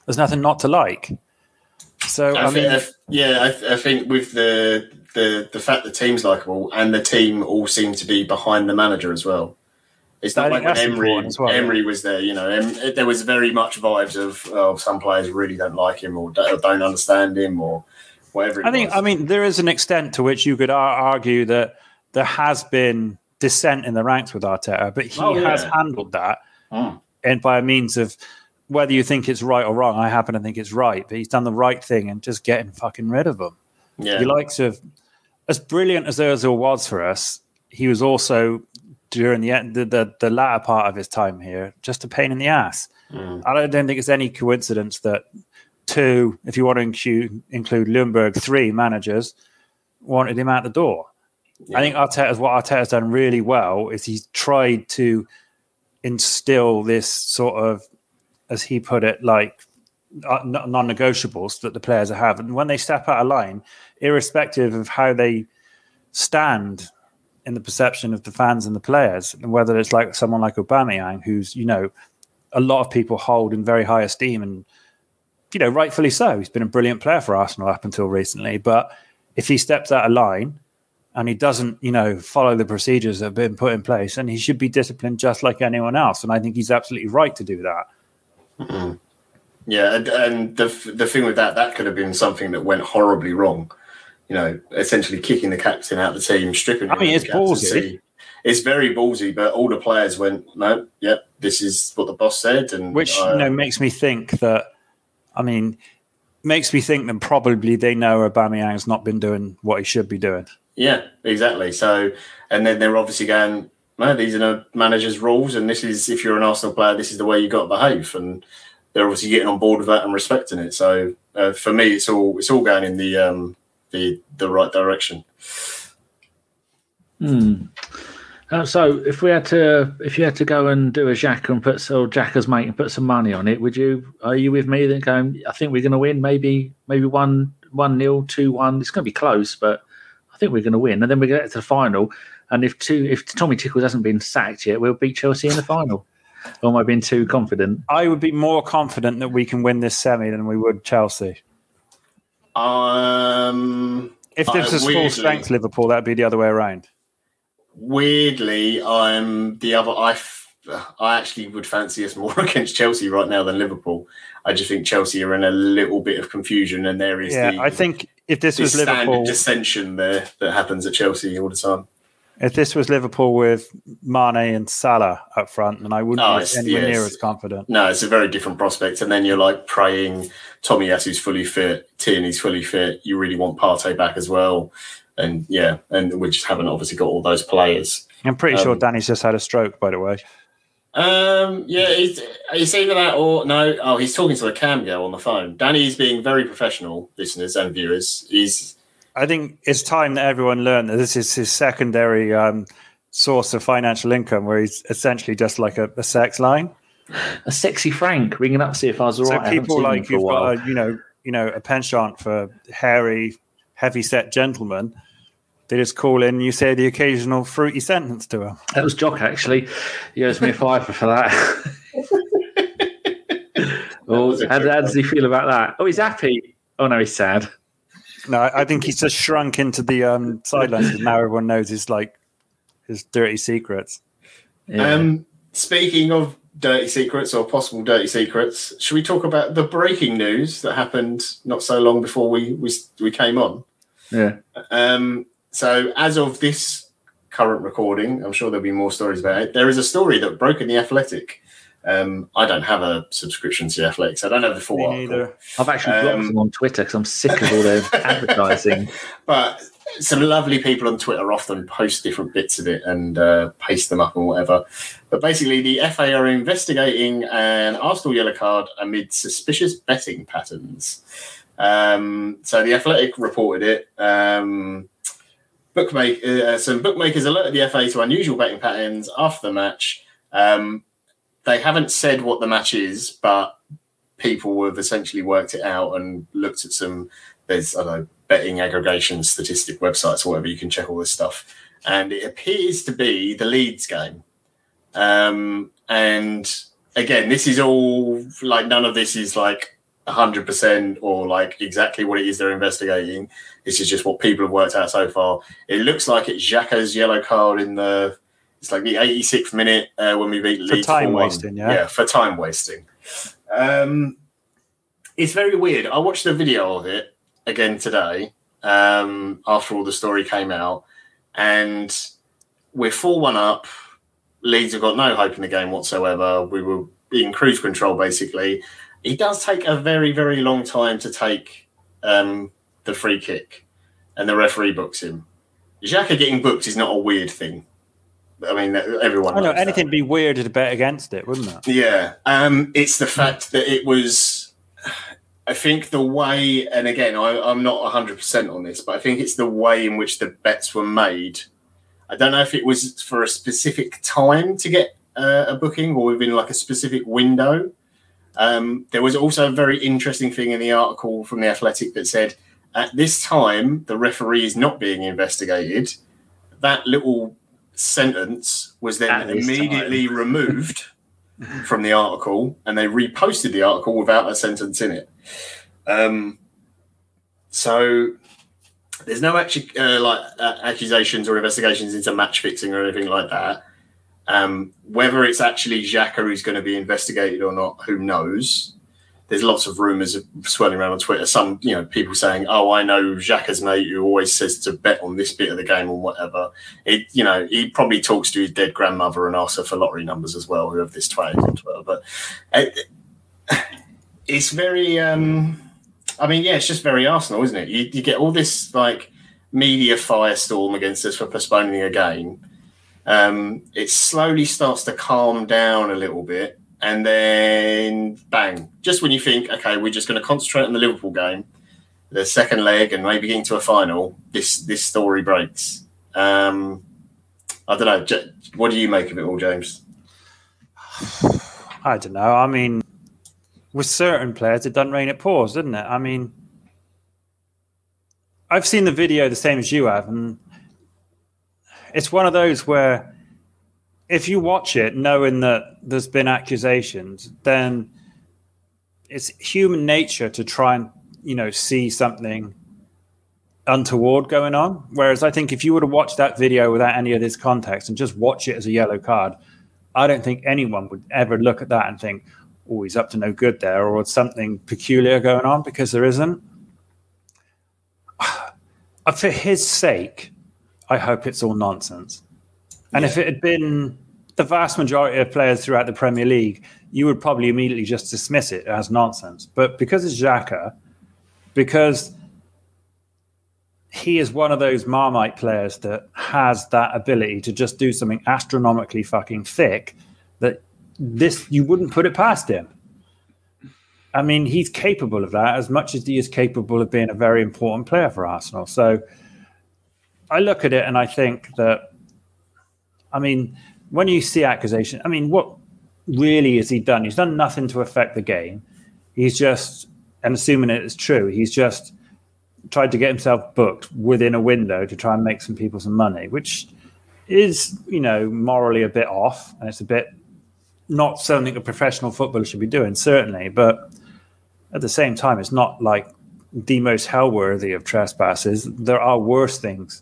there's nothing not to like. So I, I mean, think, yeah, I, th- I, think with the the the fact the team's likable and the team all seem to be behind the manager as well. It's not like when Emery well, Emery was there. You know, em- there was very much vibes of oh, some players really don't like him or don't understand him or whatever. I think. Was. I mean, there is an extent to which you could argue that there has been dissent in the ranks with Arteta, but he Oh, yeah. has handled that Mm. and by means of whether you think it's right or wrong. I happen to think it's right, but he's done the right thing and just getting fucking rid of them. Yeah. He likes of as brilliant as Ozil was for us, he was also during the end the, the, the latter part of his time here just a pain in the ass. Mm. I don't, don't think it's any coincidence that two, if you want to include, include Ljungberg, three managers wanted him out the door. I think Arteta's what Arteta's done really well is he's tried to instill this sort of, as he put it, like uh, non- non-negotiables that the players have, and when they step out of line, irrespective of how they stand in the perception of the fans and the players, and whether it's like someone like Aubameyang, who's you know a lot of people hold in very high esteem, and you know rightfully so. He's been a brilliant player for Arsenal up until recently, but if he steps out of line and he doesn't, you know, follow the procedures that have been put in place, and he should be disciplined just like anyone else. And I think he's absolutely right to do that. Yeah, and, and the the thing with that, that could have been something that went horribly wrong. You know, essentially kicking the captain out of the team, stripping. I mean, it's ballsy. It's very ballsy, but all the players went, no, yep, this is what the boss said, and which uh, you know makes me think that I mean makes me think that probably they know Aubameyang's not been doing what he should be doing. Yeah, exactly. So, and then they're obviously going, no, these are the manager's rules, and this is if you're an Arsenal player, this is the way you got to behave, and they're obviously getting on board with that and respecting it. So, uh, for me, it's all it's all going in the um, the the right direction. Hmm. Uh, so, if we had to, if you had to go and do a Jack and put so Xhaka's mate and put some money on it, would you? Are you with me? Then going, I think we're going to win. Maybe, maybe one, one nil, two one. It's going to be close, but think we're going to win. And then we get to the final. And if two, if Tommy Tickles hasn't been sacked yet, we'll beat Chelsea in the final. or am I being too confident? I would be more confident that we can win this semi than we would Chelsea. Um, If this I was full strength Liverpool, that'd be the other way around. weirdly, I'm the other. I f- I actually would fancy us more *laughs* against Chelsea right now than Liverpool. I just think Chelsea are in a little bit of confusion, and there is Yeah, the, I think if this was standard Liverpool, dissension there that happens at Chelsea all the time. if this was Liverpool with Mane and Salah up front, then I wouldn't Oh, be anywhere yes. near as confident. No, it's a very different prospect. And then you're like praying Tomiyasu's fully fit, Tierney's fully fit. You really want Partey back as well. And yeah, and we just haven't obviously got all those players. I'm pretty sure Um, Danny's just had a stroke, by the way. Um, yeah, it's, it's either that or no. Oh, he's talking to a cam girl on the phone. Danny's being very professional, listeners and viewers. He's I think it's time that everyone learned that this is his secondary um, source of financial income, where he's essentially just like a, a sex line. A sexy Frank ringing up to see if I was all so right. People like you've while. got a you know you know a penchant for hairy, heavy set gentlemen. They just call in you say the occasional fruity sentence to them. That was Jock, actually. He owes me a fiver for that. *laughs* oh, how, how does he feel about that? Oh, he's happy. Oh, no, he's sad. No, I I think he's just shrunk into the um, sidelines, and now everyone knows his like his dirty secrets. Yeah. um speaking of dirty secrets or possible dirty secrets, should we talk about the breaking news that happened not so long before we we, we came on? yeah. Um, so as of this current recording, I'm sure there'll be more stories about it. There is a story that broke in the Athletic. Um, I don't have a subscription to the Athletics. I don't have the full Me article. neither. I've actually blocked Um, them on Twitter because I'm sick of all their *laughs* advertising. But some lovely people on Twitter often post different bits of it and uh, paste them up and whatever. But basically, the FA are investigating an Arsenal yellow card amid suspicious betting patterns. Um, so the Athletic reported it. Um, bookmake, uh, some bookmakers alerted the FA to unusual betting patterns after the match. Um, they haven't said what the match is, but people have essentially worked it out and looked at some. There's I don't know betting aggregation statistic websites or whatever you can check all this stuff, and it appears to be the Leeds game. Um, and again, this is all like none of this is like hundred percent or like exactly what it is they're investigating. This is just what people have worked out so far. It looks like it's Xhaka's yellow card in the it's like the 86th minute uh, when we beat Leeds For time 4-1. wasting, yeah? yeah, for time wasting. Um, it's very weird. I watched a video of it again today um, after all the story came out, and we're 4 1 up. Leeds have got no hope in the game whatsoever. We were in cruise control, basically. It does take a very, very long time to take um, the free kick, and the referee books him. Xhaka getting booked is not a weird thing. I mean, everyone. I know that. anything would be weirder to bet against it, wouldn't it? Yeah, um, it's the fact that it was. I think the way, and again, I, I'm not 100% on this, but I think it's the way in which the bets were made. I don't know if it was for a specific time to get uh, a booking or within like a specific window. Um, there was also a very interesting thing in the article from The Athletic that said at this time, the referee is not being investigated. That little sentence was then At immediately removed *laughs* from the article, and they reposted the article without a sentence in it. Um, so there's no actually uh, like uh, accusations or investigations into match fixing or anything like that. Um, whether it's actually Xhaka who's going to be investigated or not, who knows? There's lots of rumours swirling around on Twitter. Some, you know, people saying, "Oh, I know Xhaka's mate who always says to bet on this bit of the game or whatever." It, you know, he probably talks to his dead grandmother and asks her for lottery numbers as well. Who have this twat on Twitter, but it, it's very. um I mean, yeah, it's just very Arsenal, isn't it? You, you get all this like media firestorm against us for postponing a game. Um, it slowly starts to calm down a little bit, and then bang! Just when you think, okay, we're just going to concentrate on the Liverpool game, the second leg, and maybe getting to a final, this this story breaks. Um, I don't know. What do you make of it all, James? *sighs* I don't know. I mean, with certain players, it doesn't rain, it pours, doesn't it? I mean, I've seen the video the same as you have, and it's one of those where if you watch it knowing that there's been accusations, then it's human nature to try and, you know, see something untoward going on. Whereas I think if you were to watch that video without any of this context and just watch it as a yellow card, I don't think anyone would ever look at that and think, oh, he's up to no good there, or something peculiar going on, because there isn't. *sighs* For his sake, I hope it's all nonsense. And if it had been the vast majority of players throughout the Premier League, you would probably immediately just dismiss it as nonsense. But because it's Xhaka, because he is one of those Marmite players that has that ability to just do something astronomically fucking thick that this you wouldn't put it past him. I mean, he's capable of that as much as he is capable of being a very important player for Arsenal. So I look at it and I think that, I mean, when you see accusation, I mean, what really has he done? He's done nothing to affect the game. He's just, and assuming it is true, he's just tried to get himself booked within a window to try and make some people some money, which is, you know, morally a bit off and it's a bit not something a professional footballer should be doing, certainly. But at the same time, it's not like the most hell worthy of trespasses. There are worse things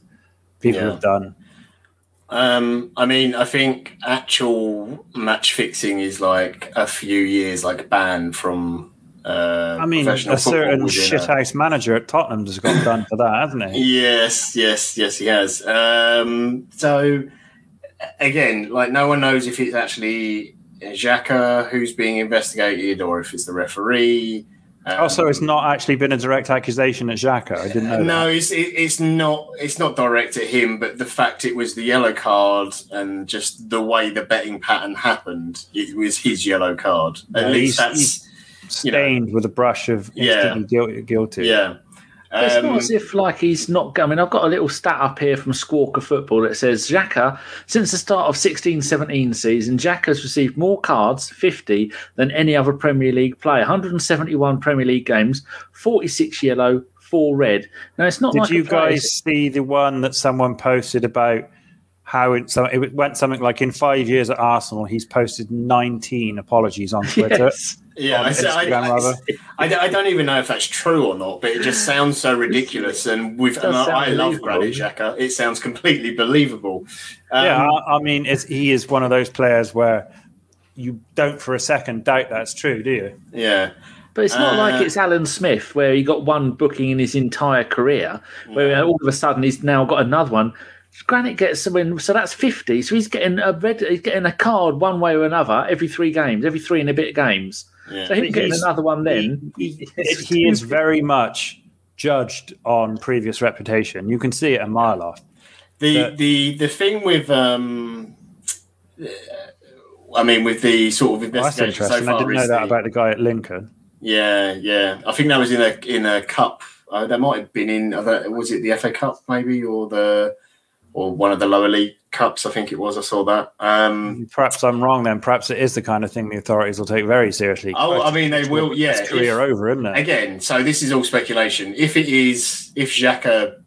people Yeah. have done. Um, I mean, I think actual match fixing is like a few years like banned from. Uh, I mean, a certain shithouse manager at Tottenham has got done for that, hasn't he? Yes, yes, yes, he has. Um, so again, like no one knows if it's actually Xhaka who's being investigated or if it's the referee. Um, Also, it's not actually been a direct accusation at Xhaka. I didn't know. no, that. it's it, it's not it's not direct at him, but the fact it was the yellow card and just the way the betting pattern happened, it was his yellow card. At least he's- that's you know, stained with a brush of Yeah. guilty. guilty. yeah. It's Um, not as if like he's not. I mean, I've got a little stat up here from Squawka Football that says Xhaka, since the start of 16-17 season, Xhaka has received more cards, 50, than any other Premier League player. 171 Premier League games, 46 yellow, four red. Now it's not Did like you guys see the one that someone posted about how it, so it went something like in five years at Arsenal, he's posted 19 apologies on *laughs* Twitter. Yes. Yeah, I, I, I. I, don't- I don't even know if that's true or not, but it just sounds so ridiculous. And with and I, I love believable. Granit Xhaka, it sounds completely believable. Um, yeah, I, I mean, it's, he is one of those players where you don't for a second doubt that's true, do you? yeah. But it's not Uh, like it's Alan Smith, where he got one booking in his entire career, where all of a sudden he's now got another one. Granit gets a win, so that's fifty. So he's getting a red. He's getting a card one way or another every three games, every three and a bit games. Yeah. So him But getting he's- another one then. he, he is very much judged on previous reputation. You can see it a mile off. The But- the the thing with um, I mean, with the sort of Well, that's investigation so far I didn't know recently- that about the guy at Lincoln. Yeah, yeah. I think that was in a in a cup. Uh, that might have been in. uh, Was it the FA Cup maybe, or the or one of the lower league cups? I think it was. I saw that. Um, Perhaps I'm wrong then. Perhaps it is the kind of thing the authorities will take very seriously. oh, I mean, they will. Yeah, His career if- over, isn't it? again. So this is all speculation. If it is, if Xhaka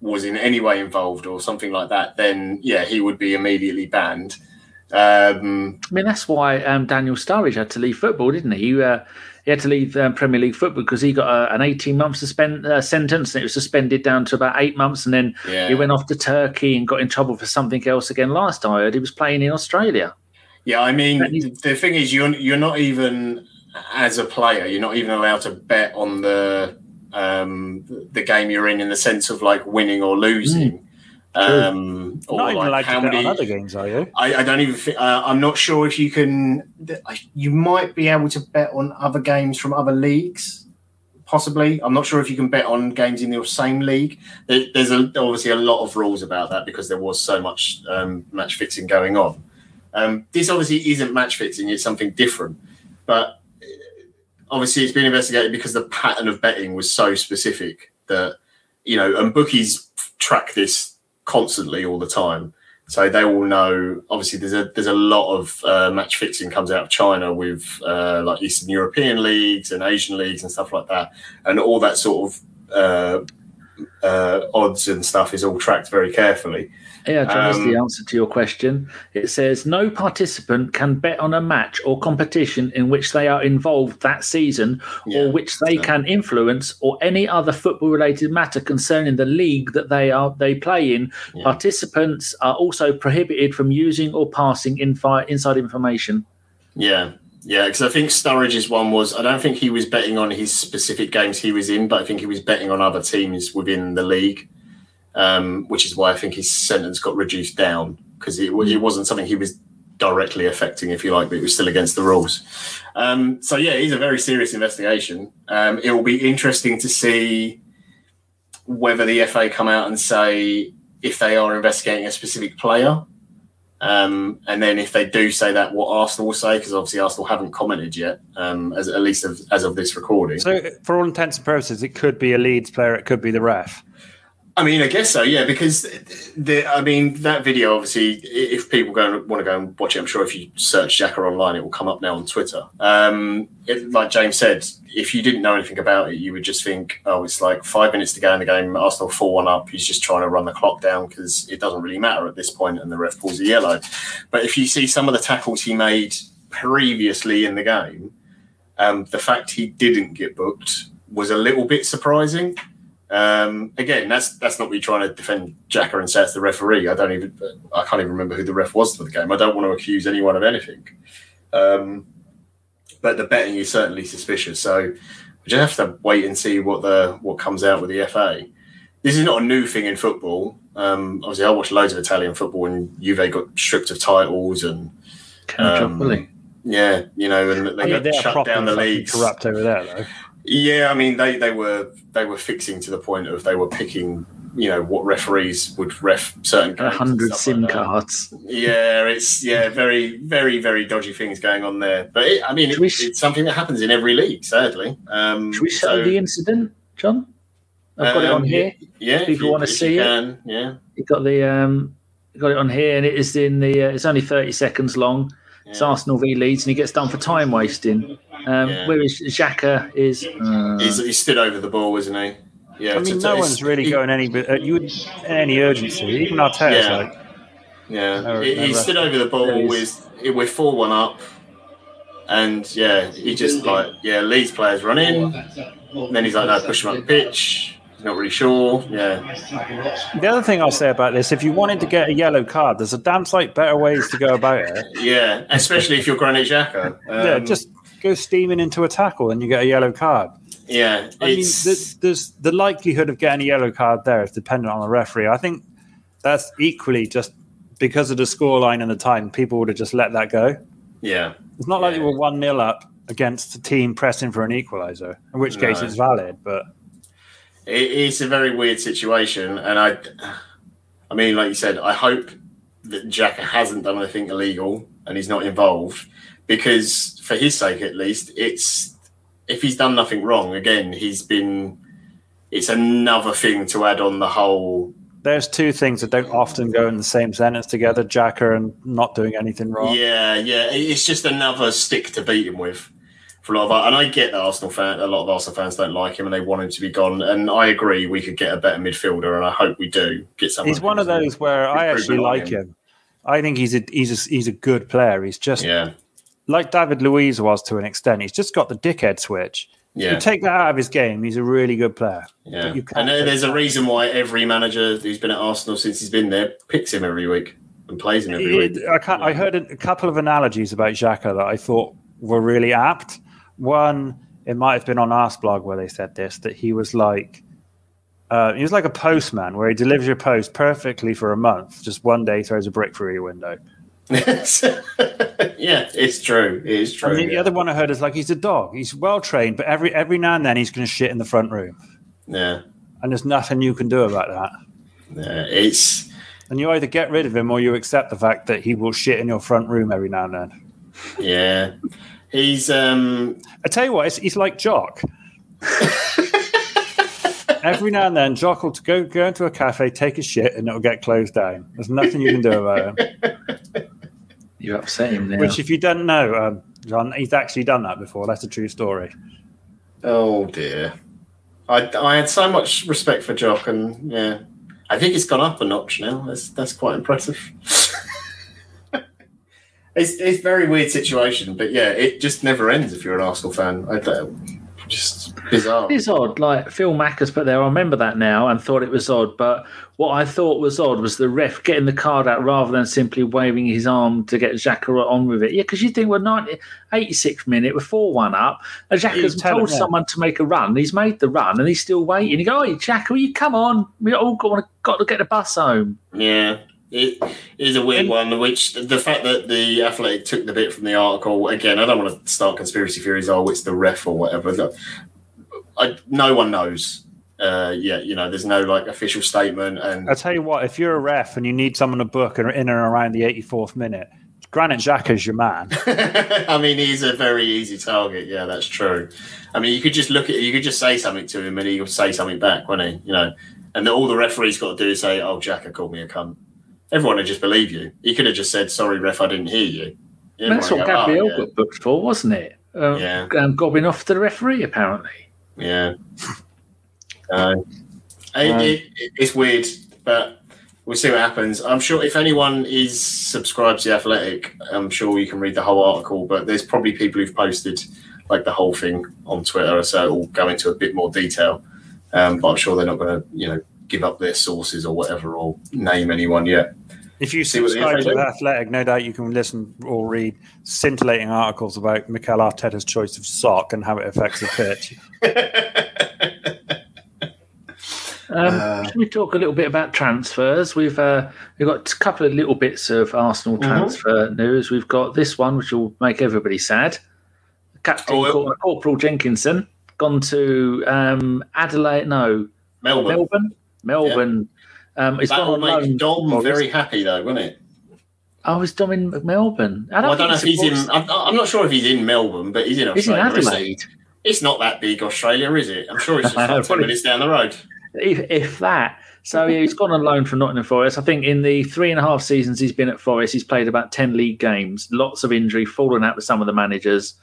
was in any way involved or something like that, then yeah, he would be immediately banned. Um, I mean, that's why um, Daniel Sturridge had to leave football, didn't he? He, uh, he had to leave um, Premier League football because he got a, an 18 month suspend uh, sentence and it was suspended down to about eight months. And then yeah, he went off to Turkey and got in trouble for something else again. Last I heard, he was playing in Australia. Yeah, I mean, the thing is, you're you're not even as a player, you're not even allowed to bet on the um, the game you're in, in the sense of like winning or losing. Um, or Not even like allowed to many. other games, are you? I, I don't even. Think, uh, I'm not sure if you can. You might be able to bet on other games from other leagues. Possibly, I'm not sure if you can bet on games in your same league. There, there's a, obviously a lot of rules about that because there was so much um, match fixing going on. Um, this obviously isn't match fixing; it's something different. But uh, obviously, it's been investigated because the pattern of betting was so specific that you know, and bookies track this constantly all the time. So they all know. Obviously, there's a there's a lot of uh, match fixing comes out of China with uh, like Eastern European leagues and Asian leagues and stuff like that, and all that sort of uh, uh, odds and stuff is all tracked very carefully. Yeah, John, that's Um, the answer to your question. It says no participant can bet on a match or competition in which they are involved that season Yeah, or which they can influence or any other football related matter concerning the league that they are they play in. Yeah. Participants are also prohibited from using or passing infi- inside information. Yeah, yeah. Because I think Sturridge's one was. I don't think he was betting on his specific games he was in, but I think he was betting on other teams within the league, um, which is why I think his sentence got reduced down because it, it wasn't something he was directly affecting, if you like, but it was still against the rules. Um, so yeah, it's a very serious investigation. Um, it will be interesting to see whether the FA come out and say if they are investigating a specific player um, and then if they do say that, what Arsenal will say, because obviously Arsenal haven't commented yet, um, as at least of, as of this recording. So, for all intents and purposes, it could be a Leeds player, it could be the ref. I mean, I guess so, yeah, because the I mean that video obviously, if people go and want to go and watch it, I'm sure if you search Xhaka online, it will come up now on Twitter. Um, it, like James said, if you didn't know anything about it, you would just think, oh, it's like five minutes to go in the game, Arsenal four one up. He's just trying to run the clock down because it doesn't really matter at this point, and the ref pulls a yellow. But if you see some of the tackles he made previously in the game, um, the fact he didn't get booked was a little bit surprising. Um, again, that's that's not me trying to defend Xhaka and it's the referee. I don't even I can't even remember who the ref was for the game. I don't want to accuse anyone of anything. Um, but the betting is certainly suspicious. So we just have to wait and see what the what comes out with the FA. This is not a new thing in football. Um, obviously, I watch loads of Italian football, and Juve got stripped of titles, and Um, yeah, you know, and they I mean, got shut down the leagues. corrupt over there, though. Yeah, I mean they, they were they were fixing to the point of they were picking you know what referees would ref certain A hundred SIM like cards. Yeah, it's yeah very very very dodgy things going on there. But it, I mean it, sh- it's something that happens in every league. Sadly, um, Should we show so, the incident, John? I've got it um, on here. Yeah, if people you- if you see it. can, Yeah, You got the um, got it on here, and it is in the. Uh, it's only thirty seconds long. It's. Arsenal v Leeds, and he gets done for time wasting. Um, Yeah. Whereas Xhaka is. Uh, He's, he stood over the ball, isn't he? Yeah, I mean, it's- no one's really he- going any bit- uh, you would any urgency. Even Arteta's Yeah. like, Yeah, No- he, no he stood over the ball There with with four one up, and yeah, he just like yeah, Leeds players run in, and then he's like, no, push him up the pitch. He's not really sure. Yeah, the other thing I'll say about this: if you wanted to get a yellow card, there's a damn sight better ways to go about it. yeah, especially if you're Granit Xhaka. yeah, Um, just go steaming into a tackle and you get a yellow card. yeah. I mean, the, there's the likelihood of getting a yellow card there is dependent on the referee. I think that's equally just because of the scoreline and the time, people would have just let that go. Yeah. It's not like Yeah. you were 1 0 up against a team pressing for an equaliser, in which case No. it's valid. But It, it's a very weird situation, and I, I mean, like you said, I hope that Jack hasn't done anything illegal and he's not involved, because for his sake, at least, it's if he's done nothing wrong. Again, he's been. It's another thing to add on the whole. there's two things that don't often go in the same sentence together Xhaka and not doing anything wrong. Yeah, yeah, it's just another stick to beat him with. For a lot of, and I get that Arsenal fan, a lot of Arsenal fans don't like him and they want him to be gone. And I agree, we could get a better midfielder, and I hope we do get someone. He's one of those where I actually like him. I think he's a he's a, he's a good player. He's just Yeah, like David Luiz was to an extent. He's just got the dickhead switch. yeah. You take that out of his game, he's a really good player. Yeah, But you can't and there- there's a reason why every manager who's been at Arsenal since he's been there picks him every week and plays him every week. I, can't, I heard a, couple of analogies about Xhaka that I thought were really apt. One, it might have been on Arsblog where they said this that he was like uh, he was like a postman where he delivers your post perfectly for a month. Just one day throws a brick through your window. *laughs* yeah, it's true. It is true. And the, the other one I heard is like he's a dog. He's well trained, but every every now and then he's going to shit in the front room, yeah, and there's nothing you can do about that. yeah, it's And you either get rid of him or you accept the fact that he will shit in your front room every now and then. yeah. He's um I tell you what, it's, he's like Jock. *laughs* Every now and then, Jock will go go into a cafe, take a shit, and it'll get closed down. There's nothing you can do about him. *laughs* You upset him now. Which, if you don't know, um, John, he's actually done that before. That's a true story. oh dear. I I had so much respect for Jock, and yeah, I think it's gone up a notch now. That's that's quite impressive. *laughs* it's it's a very weird situation, but yeah, it just never ends if you're an Arsenal fan. I don't, just bizarre. It is odd. Like Phil Mack has put there. I remember that now and thought it was odd. But what I thought was odd was the ref getting the card out rather than simply waving his arm to get Xhaka on with it. Yeah, because you think we're 90, 86th minute, we're 4 1 up. And Xhaka's told someone to make a run. He's made the run and he's still waiting. You go, hey, Xhaka, will you come on? We all got, got to get the bus home. Yeah, it is a weird one. Which the fact that the Athletic took the bit from the article again, I don't want to start conspiracy theories. Oh, it's the ref or whatever. I, no one knows. Uh, yeah, you know, there's no like official statement, and I tell you what, if you're a ref and you need someone to book in and around the 84th minute, Granit Xhaka's your man. *laughs* I mean, he's a very easy target. Yeah, that's true. I mean, you could just look at, you could just say something to him, and he would say something back, wouldn't he? You know, and all the referee's got to do is say, "Oh, Xhaka called me a cunt." Everyone would just believe you. He could have just said, "Sorry, ref, I didn't hear you." And that's what Everyone would go, Gabriel "Oh, got booked for, wasn't it? Uh, Yeah. um, gobbing off to the referee, apparently. Yeah. *laughs* Uh, it, it, it's weird, but we'll see what happens. I'm sure if anyone is subscribed to the Athletic, I'm sure you can read the whole article. But there's probably people who've posted like the whole thing on Twitter, so it'll go into a bit more detail. Um, but I'm sure they're not going to, you know, give up their sources or whatever or name anyone yet. If you See what the subscribe to the Athletic, no doubt you can listen or read scintillating articles about Mikel Arteta's choice of sock and how it affects the pitch. *laughs* Um, Uh, should we talk a little bit about transfers? We've uh, we've got a couple of little bits of Arsenal Mhm. transfer news. We've got this one, which will make everybody sad. Captain Oh, well- Cor- Corporal Jenkinson gone to um, Adelaide, no Melbourne. Melbourne. Melbourne. Um, he's That gone will on make. Dom very happy, though, won't it? Oh, he's Dom in Melbourne. I don't, well, I don't know if he's in. I'm, I'm not sure if he's in Melbourne, but he's in He's in Australia. isn't he? Adelaide. It's not that big, Australia, is it? I'm sure it's just *laughs* like 10 minutes down the road. if, if that. So yeah, he's gone on loan from Nottingham Forest. I think in the three and a half seasons he's been at Forest, he's played about ten league games. Lots of injury, fallen out with some of the managers.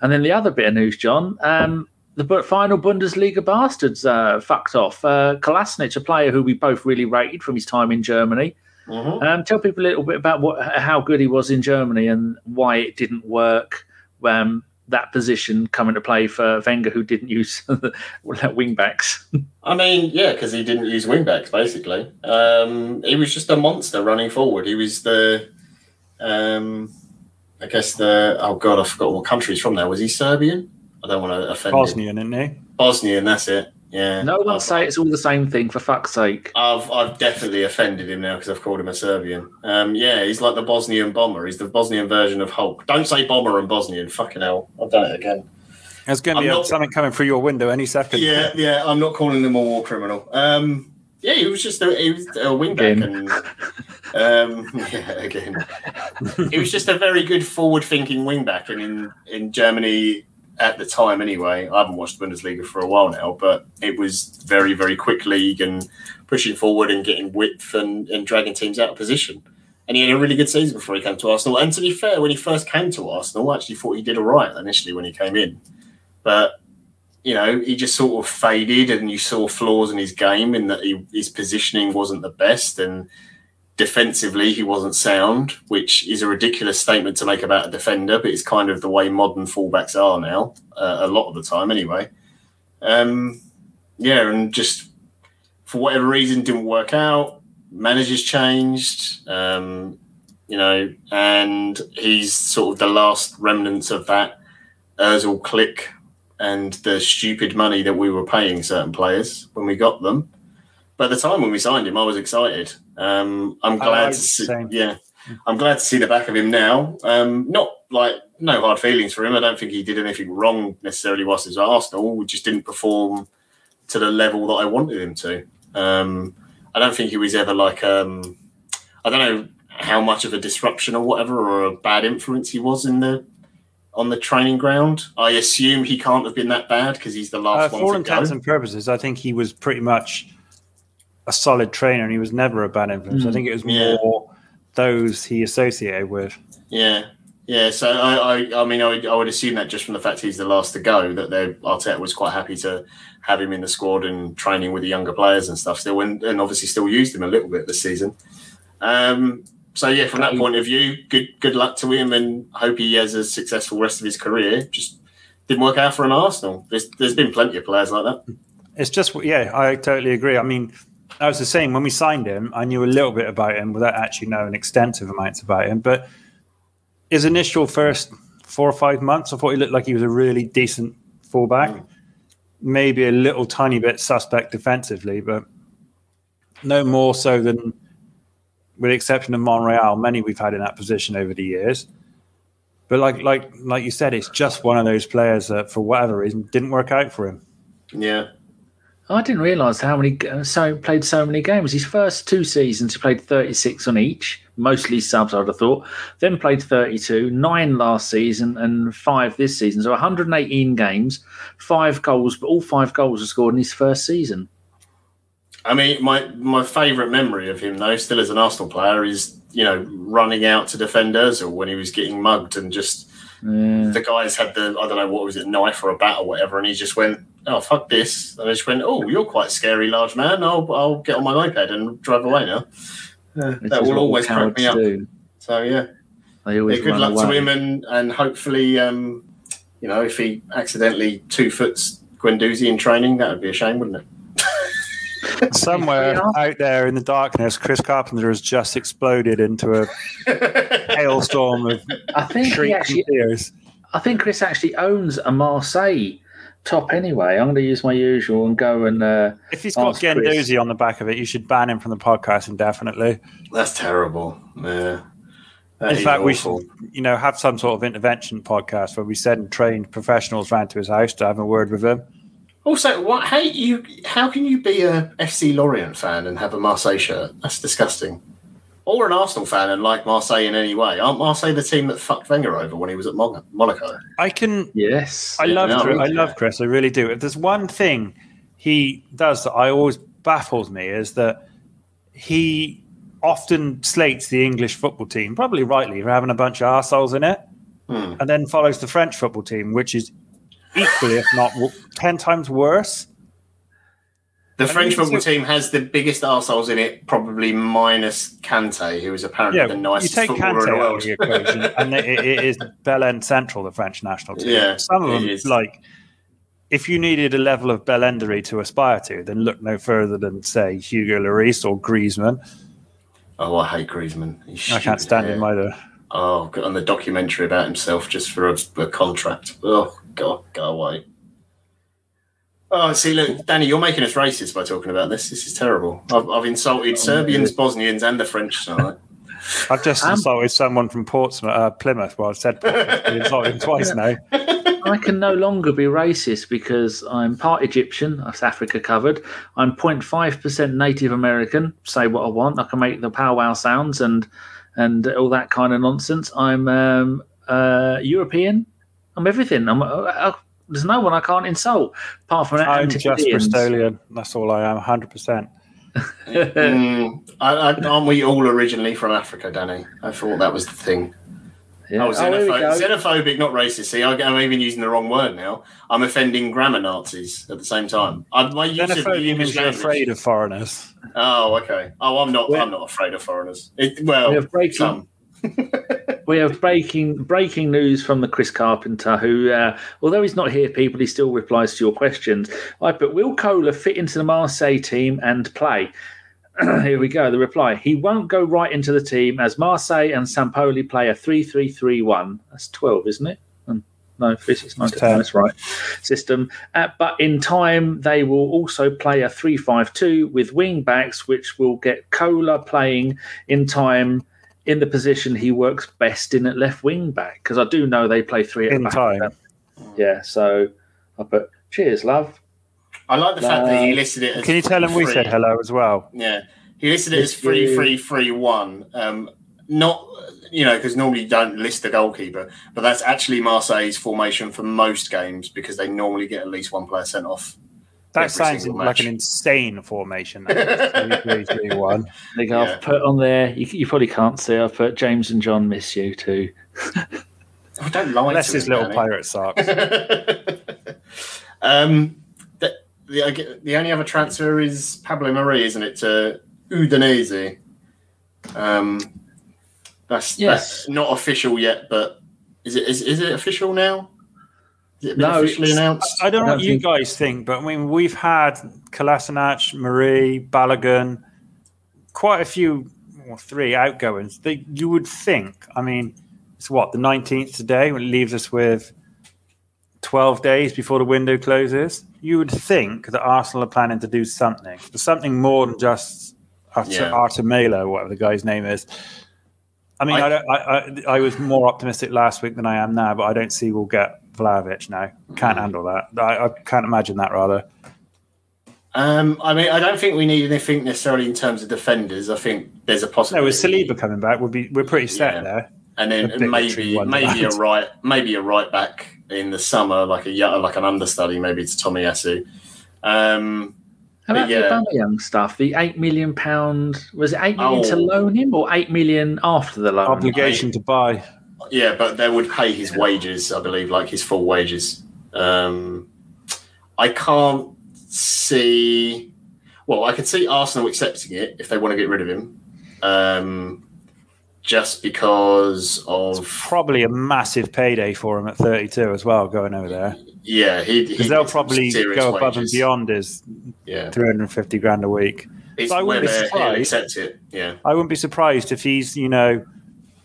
And then the other bit of news, John, um, the final Bundesliga bastards uh, fucked off. Uh, Kolasinac, a player who we both really rated from his time in Germany. Mhm. Um, tell people a little bit about what how good he was in Germany and why it didn't work. Um, that position coming to play for Wenger, who didn't *laughs* use *laughs* wing backs. I mean, yeah, because he didn't use wing backs, basically. Um, he was just a monster running forward. He was the, um, I guess the, oh God, I forgot what country he's from There Was he Serbian? I don't want to offend him. Bosnian, isn't he? Bosnian, that's it. Yeah. No one I've, say it's all the same thing for fuck's sake. I've I've definitely offended him now because I've called him a Serbian. Um, yeah, he's like the Bosnian bomber. He's the Bosnian version of Hulk. Don't say bomber and Bosnian. Fucking hell, I've done it again. There's going to I'm be not- something coming through your window any second. Yeah, yeah. I'm not calling him a war criminal. Um, yeah, he was just a, he was a wingback, Again. and um, *laughs* yeah, again, he was just a very good forward-thinking wingback, and in in Germany at the time, anyway. I haven't watched Bundesliga for a while now, but it was very, very quick league and pushing forward and getting width and, and dragging teams out of position. And he had a really good season before he came to Arsenal. And to be fair, when he first came to Arsenal, I actually thought he did all right initially when he came in. But you know, he just sort of faded, and you saw flaws in his game in that he, his positioning wasn't the best, and defensively he wasn't sound, which is a ridiculous statement to make about a defender, but it's kind of the way modern fullbacks are now, uh, a lot of the time anyway. Um, yeah, and just for whatever reason didn't work out. Managers changed, um, you know, and he's sort of the last remnants of that Özil click and the stupid money that we were paying certain players when we got them. But the time when we signed him, I was excited. Um, I'm glad to see, same. yeah, I'm glad to see the back of him now. Um, not like no hard feelings for him. I don't think he did anything wrong necessarily whilst he was at Arsenal. We just didn't perform to the level that I wanted him to. Um, I don't think he was ever like um, I don't know how much of a disruption or whatever or a bad influence he was in the on the training ground. I assume he can't have been that bad because he's the Uh, last for all one to intents go. and purposes, I think he was pretty much a solid trainer, and he was never a bad influence. I Mm. think it was Yeah. more those he associated with. Yeah, yeah. So I, I, I mean, I would, I would assume that just from the fact he's the last to go, that they Arteta was quite happy to have him in the squad and training with the younger players and stuff still, and, and obviously still used him a little bit this season. Um, so yeah, from that point of view, good good luck to him, and hope he has a successful rest of his career. Just didn't work out for an Arsenal. There's there's been plenty of players like that. It's just, yeah, I totally agree. I mean, I was the same when we signed him. I knew a little bit about him without actually knowing extensive amounts about him. But his initial first four or five months, I thought he looked like he was a really decent fullback. Mm. Maybe a little tiny bit suspect defensively, but no more so than, with the exception of Monreal, many we've had in that position over the years. But like, like, like you said, it's just one of those players that, for whatever reason, didn't work out for him. Yeah, I didn't realise how many uh, so played so many games. His first two seasons, he played 36 on each, mostly subs. I'd have thought. Then played 32, nine last season, and five this season. So 118 games, five goals, but all five goals were scored in his first season. I mean, my my favourite memory of him, though, still as an Arsenal player, is you know running out to defend Özil when he was getting mugged and just Yeah. the guys had the I don't know what was it knife or a bat or whatever, and he just went, "Oh fuck this!" And I just went, "Oh, you're quite scary, large man. I'll I'll get on my iPad and drive away now." Uh, Which that is will always crack me up. do. So yeah, They always yeah good run luck to him, and and hopefully, um, you know, if he accidentally two foots Guendouzi in training, that would be a shame, wouldn't it? *laughs* Somewhere Yeah. out there in the darkness, Chris Carpenter has just exploded into a *laughs* hailstorm of I think he actually tears. I think Chris actually owns a Marseille top anyway. I'm going to use my usual and go and uh, If he's got Ask Chris. Guendouzi on the back of it, you should ban him from the podcast indefinitely. That's terrible. Yeah. That In is fact, we should, you know, have some sort of intervention podcast where we send trained professionals round to his house to have a word with him. Also, what? How you? How can you be a FC Lorient fan and have a Marseille shirt? That's disgusting. Or an Arsenal fan and like Marseille in any way? Aren't Marseille the team that fucked Wenger over when he was at Mon- Monaco? I can yes. I love Yeah, Chris, I love Chris. I really do. If there's one thing he does that I always baffles me is that he often slates the English football team, probably rightly, for having a bunch of arseholes in it, Hmm. and then follows the French football team, which is equally, if not ten times worse. The French football so- team has the biggest arseholes in it, probably minus Kante, who is apparently Yeah, the you nicest take footballer in the Kante out world. of the equation, and it, it is Belen Central, the French national team. Yeah, Some of them, is. like, if you needed a level of Belendery to aspire to, then look no further than, say, Hugo Lloris or Griezmann. oh, I hate Griezmann. He's I can't stand hair. him either. Oh, God, on the documentary about himself just for a, a contract. Oh, God, go away. Oh, see, look, Danny, you're making us racist by talking about this. This is terrible. I've, I've insulted Serbians, Bosnians, and the French tonight. I've just Um, insulted someone from Portsmouth, uh, Plymouth. Well, I've said Portsmouth. I insulted him twice now. I can no longer be racist because I'm part Egyptian, that's Africa covered. I'm 0.5% Native American, say what I want. I can make the powwow sounds and and all that kind of nonsense. I'm um, uh, European. I'm everything. I'm, uh, uh, there's no one I can't insult apart from I'm just Antipodeans. Bristolian. That's all I am, 100%. Mm, I, I, aren't we all originally from Africa, Danny? I thought that was the thing. Yeah. I was Oh, xenopho- go. xenophobic, not racist. See, I- I'm even using the wrong word now. I'm offending grammar Nazis at the same time. I, my use of the Xenophobia English you're language- afraid of foreigners. Oh, okay. Oh, I'm not. We're- I'm not afraid of foreigners. It, well, We have breaking- some. *laughs* We have breaking breaking news from the Chris Carpenter, who, uh, although he's not here, people, he still replies to your questions. I put, will Kohler fit into the Marseille team and play? *clears throat* here we go. The reply: He won't go right into the team as Marseille and Sampaoli play a three-three-three-one. That's twelve, isn't it? Um, No, three six nine. It's 10. That's right. System, uh, but in time they will also play a three-five-two with wing backs, which will get Kohler playing in time in the position he works best in at left wing back because I do know they play three at In back. time. Yeah, so I put cheers, love. I like the fact that he Uh, listed it. As Can you tell him we said hello as well? Yeah, he listed it as If three, you- three, three, one. Um, not you know because normally you don't list the goalkeeper, but that's actually Marseille's formation for most games because they normally get at least one player sent off. That Every sounds like match. an insane formation. that is. *laughs* Three, three, three, one. They go, Yeah. I've put on there. You, you probably can't see. I've put James and John miss you too. I don't like Bless to his him, little Danny. pirate socks. *laughs* um, the, the the only other transfer is Pablo Mari, isn't it? To Udinese. Um, that's Yes. that's not official yet, but is it is, is it official now? Is it been No, officially announced? I don't know I what don't you think- guys think, but I mean, we've had Kolasinac, Mari, Balogun, quite a few, well, three outgoings. They, you would think, I mean, it's what, the 19th today, which leaves us with 12 days before the window closes. You would think that Arsenal are planning to do something, something more than just Art- Yeah. Artemela, whatever the guy's name is. I mean, I, I- don't, I, I, I was more optimistic last week than I am now, but I don't see we'll get Vlahovic now. Can't handle that. I, I can't imagine that, rather. Um, I mean, I don't think we need anything necessarily in terms of defenders. I think there's a No, possibility. with Saliba coming back, we'll be, we're pretty set Yeah. there. and then a maybe a maybe a right maybe a right back in the summer, like a yo- like an understudy, maybe to Tomiyasu. Um, How about Yeah. the Aubameyang stuff? The eight million pound was it eight million to Oh. loan him or eight million after the loan? Obligation to buy. Yeah, but they would pay his wages, I believe, like his full wages. Um, I can't see. Well, I could see Arsenal accepting it if they want to get rid of him, um, just because of Probably a massive payday for him at 32 as well, going over there. yeah. He Because they'll probably go above and beyond his Yeah, 350 grand a week. it's So I wouldn't be surprised. accept it. Yeah. I wouldn't be surprised if he's, you know,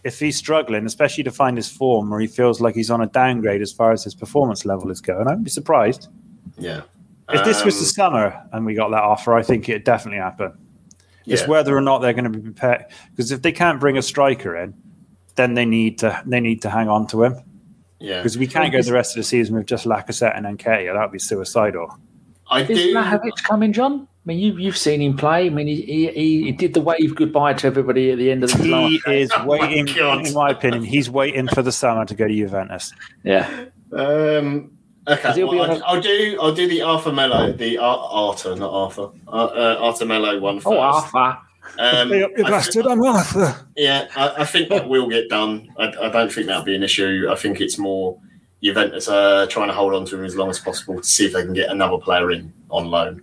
if he's struggling, especially to find his form, or he feels like he's on a downgrade as far as his performance level is going. I wouldn't be surprised. Yeah. If this was the Um, summer and we got that offer, I think it'd definitely happen. It's whether or not they're going to be prepared. Because if they can't bring a striker in, then they need to they need to hang on to him. yeah. Because we can't go the rest of the season with just Lacazette and Nketiah. That would be suicidal. I Is do. Vlahovic coming, John? I mean, you, you've seen him play. I mean, he, he, he- he did the wave goodbye to everybody at the end of the He last game. is *laughs* Oh waiting, God. in my opinion, he's waiting for the summer to go to Juventus. Yeah. Um, okay, Because he'll well, on a- I'll, I'll do. I'll do the Arthur Melo, the Ar- Arthur, not Arthur, uh, uh, Arthur Mello one first. Oh, Arthur. Um, Hey you bastard, I'm Arthur. Yeah, I, I think that will get done. I, I don't think that'll be an issue. I think it's more Juventus uh, trying to hold on to him as long as possible to see if they can get another player in on loan.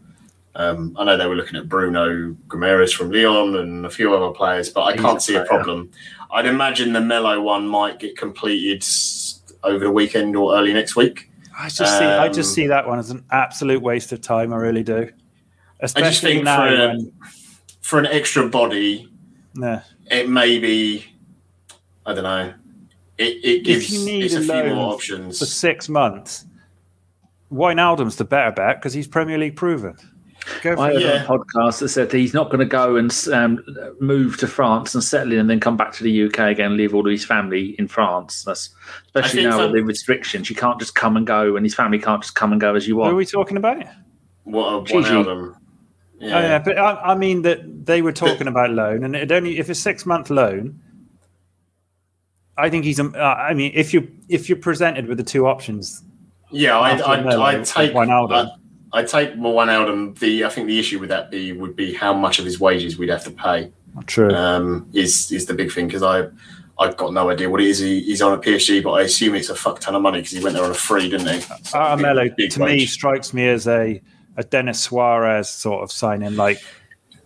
Um, I know they were looking at Bruno Gomes from Lyon and a few other players, but I can't see a problem. I'd imagine the Melo one might get completed over the weekend or early next week. I just see, I just Um, see that one as an absolute waste of time. I really do. Especially think now, for a- when, For an extra body, it may be, I don't know, it, it gives you need it's a a few more options for six months Wijnaldum's the better bet because he's Premier League proven. Go for I it. heard Yeah. on a podcast that said that he's not going to go and um, move to France and settle in and then come back to the UK again and leave all of his family in France. That's especially now so. with the restrictions. You can't just come and go, and his family can't just come and go as you Who are we talking about? What a one Gigi. album. Oh, yeah, but I, I mean that they were talking about loan, and it only if a six month loan. I think he's. Um, uh, I mean, if you if you're presented with the two options, Yeah, I'd, After I'd, Melo, I'd take Wijnaldum. I'd, I'd take Wijnaldum. The I think the issue with that be would be how much of his wages we'd have to pay. true. Um, is is the big thing because I I've got no idea what it is. He, he's on a PSG, but I assume it's a fuck ton of money because he went there on a free, didn't he? So Armello big- big to me strikes me as a a Denis Suarez sort of signing. Like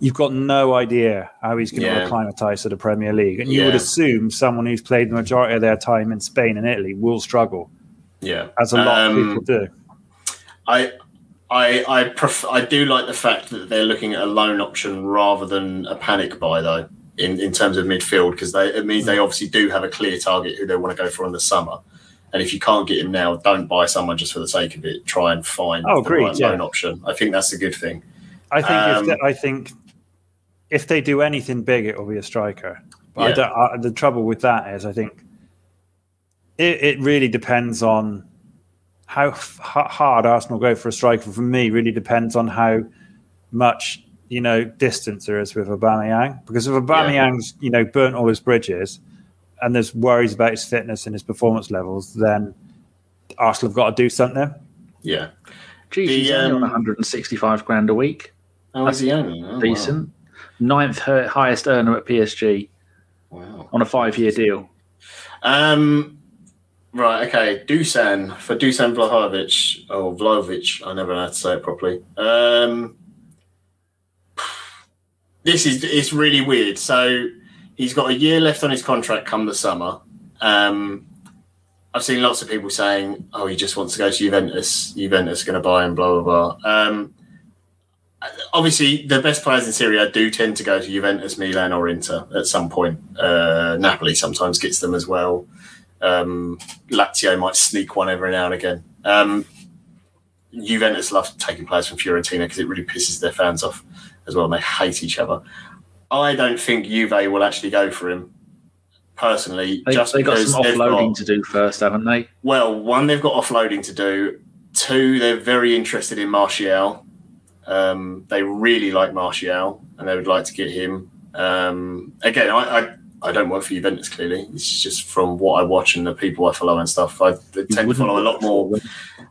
you've got no idea how he's going to Yeah. acclimatise to the Premier League, and you would assume someone who's played the majority of their time in Spain and Italy will struggle, Yeah, as a lot Um, of people do. I I I pref- I do like the fact that they're looking at a loan option rather than a panic buy though. In, in terms of midfield, because they it means they obviously do have a clear target who they want to go for in the summer, and if you can't get him now, don't buy someone just for the sake of it. Try and find Oh, the agreed, right yeah. loan option. I think that's a good thing. I think um, if they, I think if they do anything big, it will be a striker. But I Yeah. don't, I, the trouble with that is, I think it, it really depends on how f- h- hard Arsenal go for a striker. For me, really depends on how much you know distance there is with Aubameyang. Because if Aubameyang's you know burnt all his bridges, and there's worries about his fitness and his performance levels, then Arsenal have got to do something. Yeah. Geez, he's The, only on um, 165 grand a week. Oh, is he only? Oh, wow. Decent. Ninth highest earner at PSG Wow. on a five-year deal. Um, right, okay. Dusan for Dusan Vlahovic or Vlahovic. I never know how to say it properly. Um, this is it's really weird. So he's got a year left on his contract come the summer. Um, I've seen lots of people saying, "Oh, he just wants to go to Juventus. Juventus going to buy him." Blah blah blah. Um, obviously, the best players in Serie A do tend to go to Juventus, Milan, or Inter at some point. Uh, Napoli sometimes gets them as well. Um, Lazio might sneak one every now and again. Um, Juventus love taking players from Fiorentina because it really pisses their fans off as well. and They hate each other. I don't think Juve will actually go for him personally. They, just they got some offloading got- to do first, haven't they? well, one, they've got offloading to do. Two, they're very interested in Martial. Um, they really like Martial, and they would like to get him. Um, again, I, I I don't work for Juventus. Clearly, it's just from what I watch and the people I follow and stuff. I tend to follow a lot more.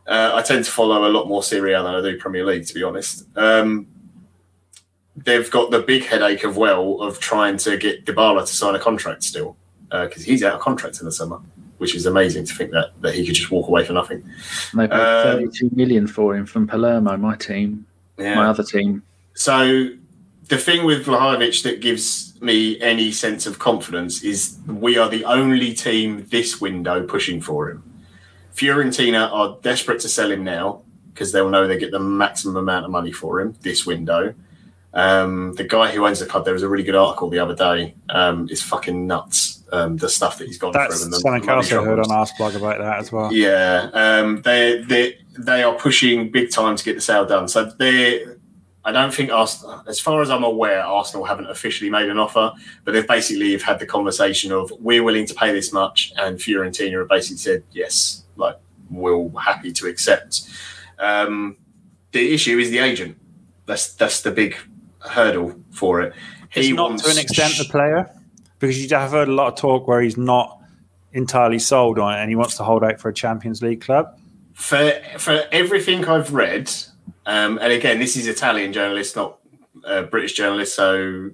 Uh, I tend to follow a lot more Serie A than I do Premier League, to be honest. Um, they've got the big headache of well of trying to get Dybala to sign a contract still because he's out of contract in the summer, which is amazing to think that that he could just walk away for nothing. And they paid Um, 32 million for him from Palermo, my team, my other team. So the thing with Vlahovic that gives me any sense of confidence is we are the only team this window pushing for him. Fiorentina are desperate to sell him now because they'll know they get the maximum amount of money for him this window. Um, the guy who owns the club, there was a really good article the other day. Um, is fucking nuts. Um, the stuff that he's gone That's through. and the something else I heard on Askblog about that as well. Yeah, um, they they they are pushing big time to get the sale done. So they, I don't think Arsenal, as far as I'm aware, Arsenal haven't officially made an offer, but they've basically have had the conversation of we're willing to pay this much, and Fiorentina have basically said yes, like we're happy to accept. Um, the issue is the agent. That's that's the big hurdle for it. It's not to an extent the player, because you have heard a lot of talk where he's not entirely sold on it and he wants to hold out for a Champions League club. for for everything I've read, um, and again, this is Italian journalist, not uh, British journalist, so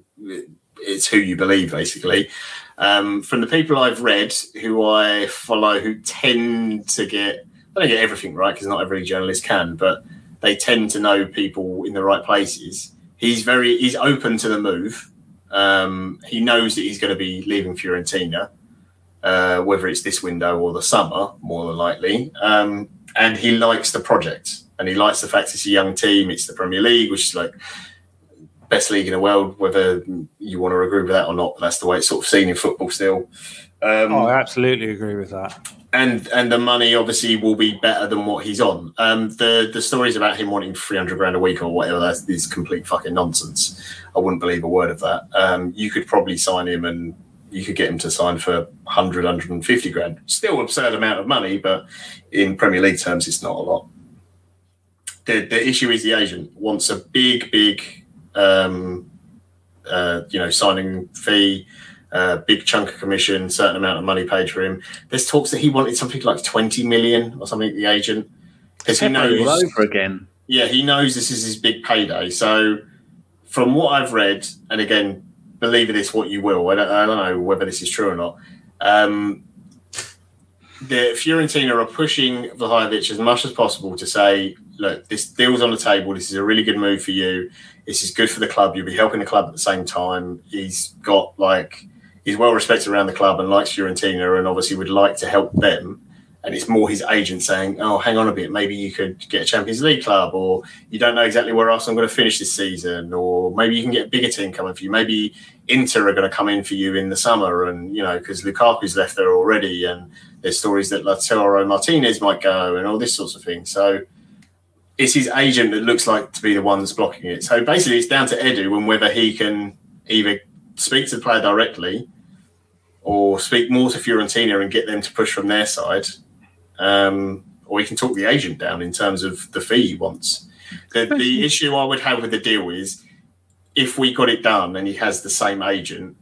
it's who you believe, basically. Um, from the people I've read, who I follow, who tend to get, I don't get everything right because not every journalist can, but they tend to know people in the right places. He's very, he's open to the move. Um, he knows that he's going to be leaving Fiorentina uh, whether it's this window or the summer, more than likely. Um, and he likes the project, and he likes the fact it's a young team. It's the Premier League, which is like best league in the world. Whether you want to agree with that or not, but that's the way it's sort of seen in football still. Um, Oh, I absolutely agree with that. and and the money obviously will be better than what he's on. Um, the the stories about him wanting three hundred grand a week or whatever that is complete fucking nonsense. I wouldn't believe a word of that. Um, you could probably sign him and you could get him to sign for 100, 150 grand. Still absurd amount of money, but in Premier League terms, it's not a lot. The the issue is the agent wants a big, big, um, uh, you know, signing fee uh, big chunk of commission, certain amount of money paid for him. There's talks that he wanted something like 20 million or something, the agent. Because he knows. over again. Yeah, he knows this is his big payday. So, from what I've read, and again, believe this what you will, I don't, I don't know whether this is true or not. Um, the Fiorentina are pushing Vlahovic as much as possible to say, look, this deal's on the table. This is a really good move for you. This is good for the club. You'll be helping the club at the same time. He's got like he's well respected around the club and likes Fiorentina and obviously would like to help them. And it's more his agent saying, "Oh, hang on a bit, maybe you could get a Champions League club, or you don't know exactly where else I'm going to finish this season, or maybe you can get a bigger team coming for you. Maybe Inter are going to come in for you in the summer, and you know because Lukaku's left there already, and there's stories that Lautaro Martinez might go, and all this sorts of thing. So it's his agent that looks like to be the one that's blocking it. So basically, it's down to Edu and whether he can either speak to the player directly or speak more to Fiorentina and get them to push from their side. Um, or he can talk the agent down in terms of the fee he wants. The, the issue I would have with the deal is if we got it done and he has the same agent,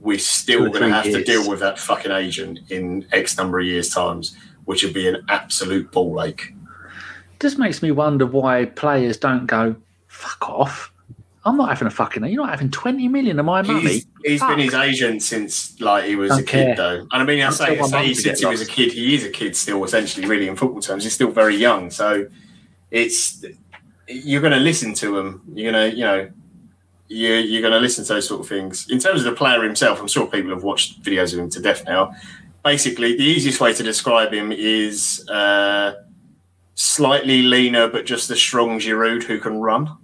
we're still going to have years. to deal with that fucking agent in X number of years' times, which would be an absolute ball ache. Just makes me wonder why players don't go fuck off I'm not having a fucking. You're not having 20 million of my money. he's, he's been his agent since like he was Don't a kid, care. though. And I mean, I say, I say since he was a kid, he is a kid still, essentially, really, in football terms. He's still very young. So it's you're going to listen to him. You're going to, you know, you're, you're going to listen to those sort of things. In terms of the player himself, I'm sure people have watched videos of him to death now. Basically, the easiest way to describe him is uh, slightly leaner, but just a strong Giroud who can run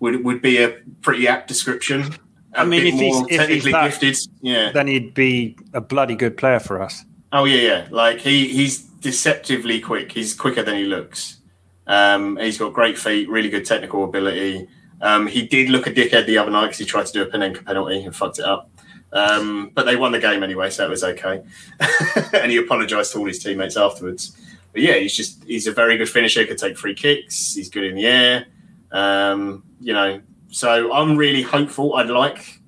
would would be a pretty apt description. I mean, if he's, if he's that, gifted, yeah, then he'd be a bloody good player for us. Oh yeah, yeah. Like he he's deceptively quick. He's quicker than he looks. Um, he's got great feet, really good technical ability. Um, he did look a dickhead the other night because he tried to do a Panenka penalty and fucked it up. Um, but they won the game anyway, so it was okay. *laughs* and he apologised to all his teammates afterwards. But yeah, he's just he's a very good finisher. Could take free kicks. He's good in the air. Um, you know, so I'm really hopeful. I'd like,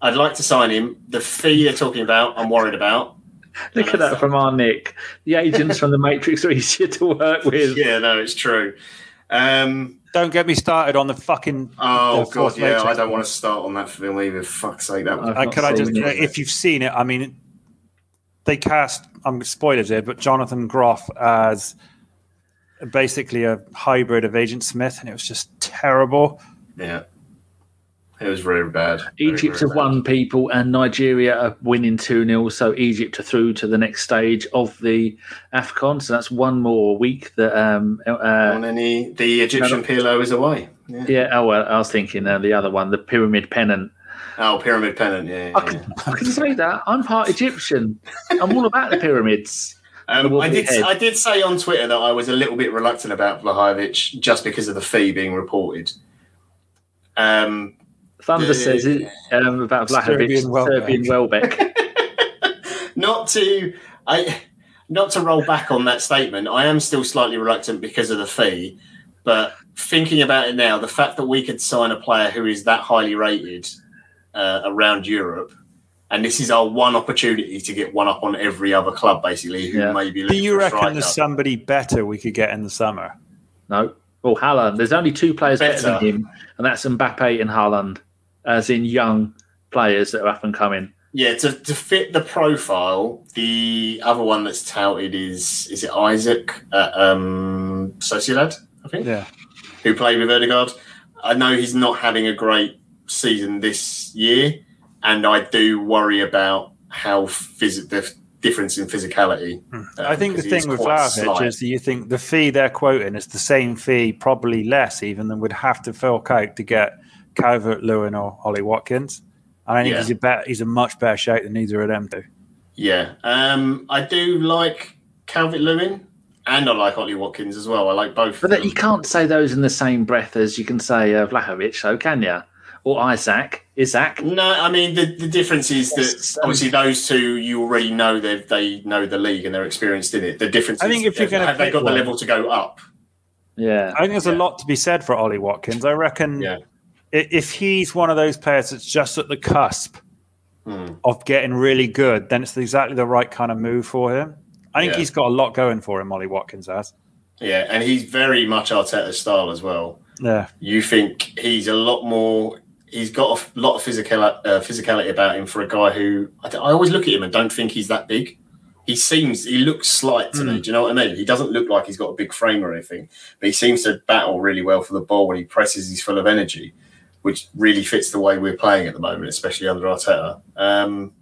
I'd like to sign him. The fee they're talking about, I'm worried about. *laughs* Look at that from our Nick. The agents from the Matrix are easier to work with. Yeah, no, it's true. Um, don't get me started on the fucking. Oh god, yeah, Matrix. I don't want to start on that film either. Fuck's sake, that. Was, uh, could I just, it. if you've seen it, I mean, they cast. I'm spoilers here, but Jonathan Groff as basically a hybrid of Agent Smith, and it was just terrible. Yeah. It was very bad. Egypt have won people, and Nigeria are winning 2 0. So Egypt are through to the next stage of the AFCON. So that's one more week that. Um, uh, On any, the Egyptian no, PLO is away. Yeah. yeah. Oh, well, I was thinking uh, the other one, the Pyramid Pennant. Oh, Pyramid Pennant, yeah. I, can, I can say that. I'm part Egyptian. I'm all about the pyramids. Um, I did. I did say on Twitter that I was a little bit reluctant about Vlahovic just because of the fee being reported. Um, Thunder the, says it, um, about Vlahovic, Serbian Welbeck. *laughs* not to, I, not to roll back on that statement. I am still slightly reluctant because of the fee, but thinking about it now, the fact that we could sign a player who is that highly rated uh, around Europe and this is our one opportunity to get one up on every other club, basically. Who yeah. may be Do you reckon there's somebody better we could get in the summer? No. Well, Haaland. There's only two players better, better than him, and that's Mbappe and Haaland, as in young players that are up and coming. Yeah, to, to fit the profile, the other one that's touted is is it Isak at um, Sociedad, I think. Yeah. Who played with Odegaard. I know he's not having a great season this year and I do worry about how phys- the difference in physicality. Um, I think the thing with Vlahovic is you think the fee they're quoting is the same fee, probably less even than would have to fill out to get Calvert Lewin or Ollie Watkins. And I think yeah. he's a better, he's a much better shape than either of them do. Yeah, um, I do like Calvert Lewin, and I like Ollie Watkins as well. I like both. But of that, you can't say those in the same breath as you can say uh, Vlahovic, though, can you? Or Isak. Isak. No, I mean the, the difference is that um, obviously those two you already know they they know the league and they're experienced in it. The difference I is think if you're gonna have they pick got the level to go up? Yeah. I think there's a lot to be said for Ollie Watkins. I reckon Yeah. if he's one of those players that's just at the cusp Hmm. of getting really good, then it's exactly the right kind of move for him. I think Yeah. he's got a lot going for him, Ollie Watkins has. Yeah, and he's very much Arteta's style as well. Yeah. You think he's a lot more. He's got a lot of physical uh, physicality about him for a guy who I always look at him and don't think he's that big. He seems he looks slight to me. Do you know what I mean? He doesn't look like he's got a big frame or anything, but he seems to battle really well for the ball when he presses. He's full of energy, which really fits the way we're playing at the moment, especially under Arteta. Um,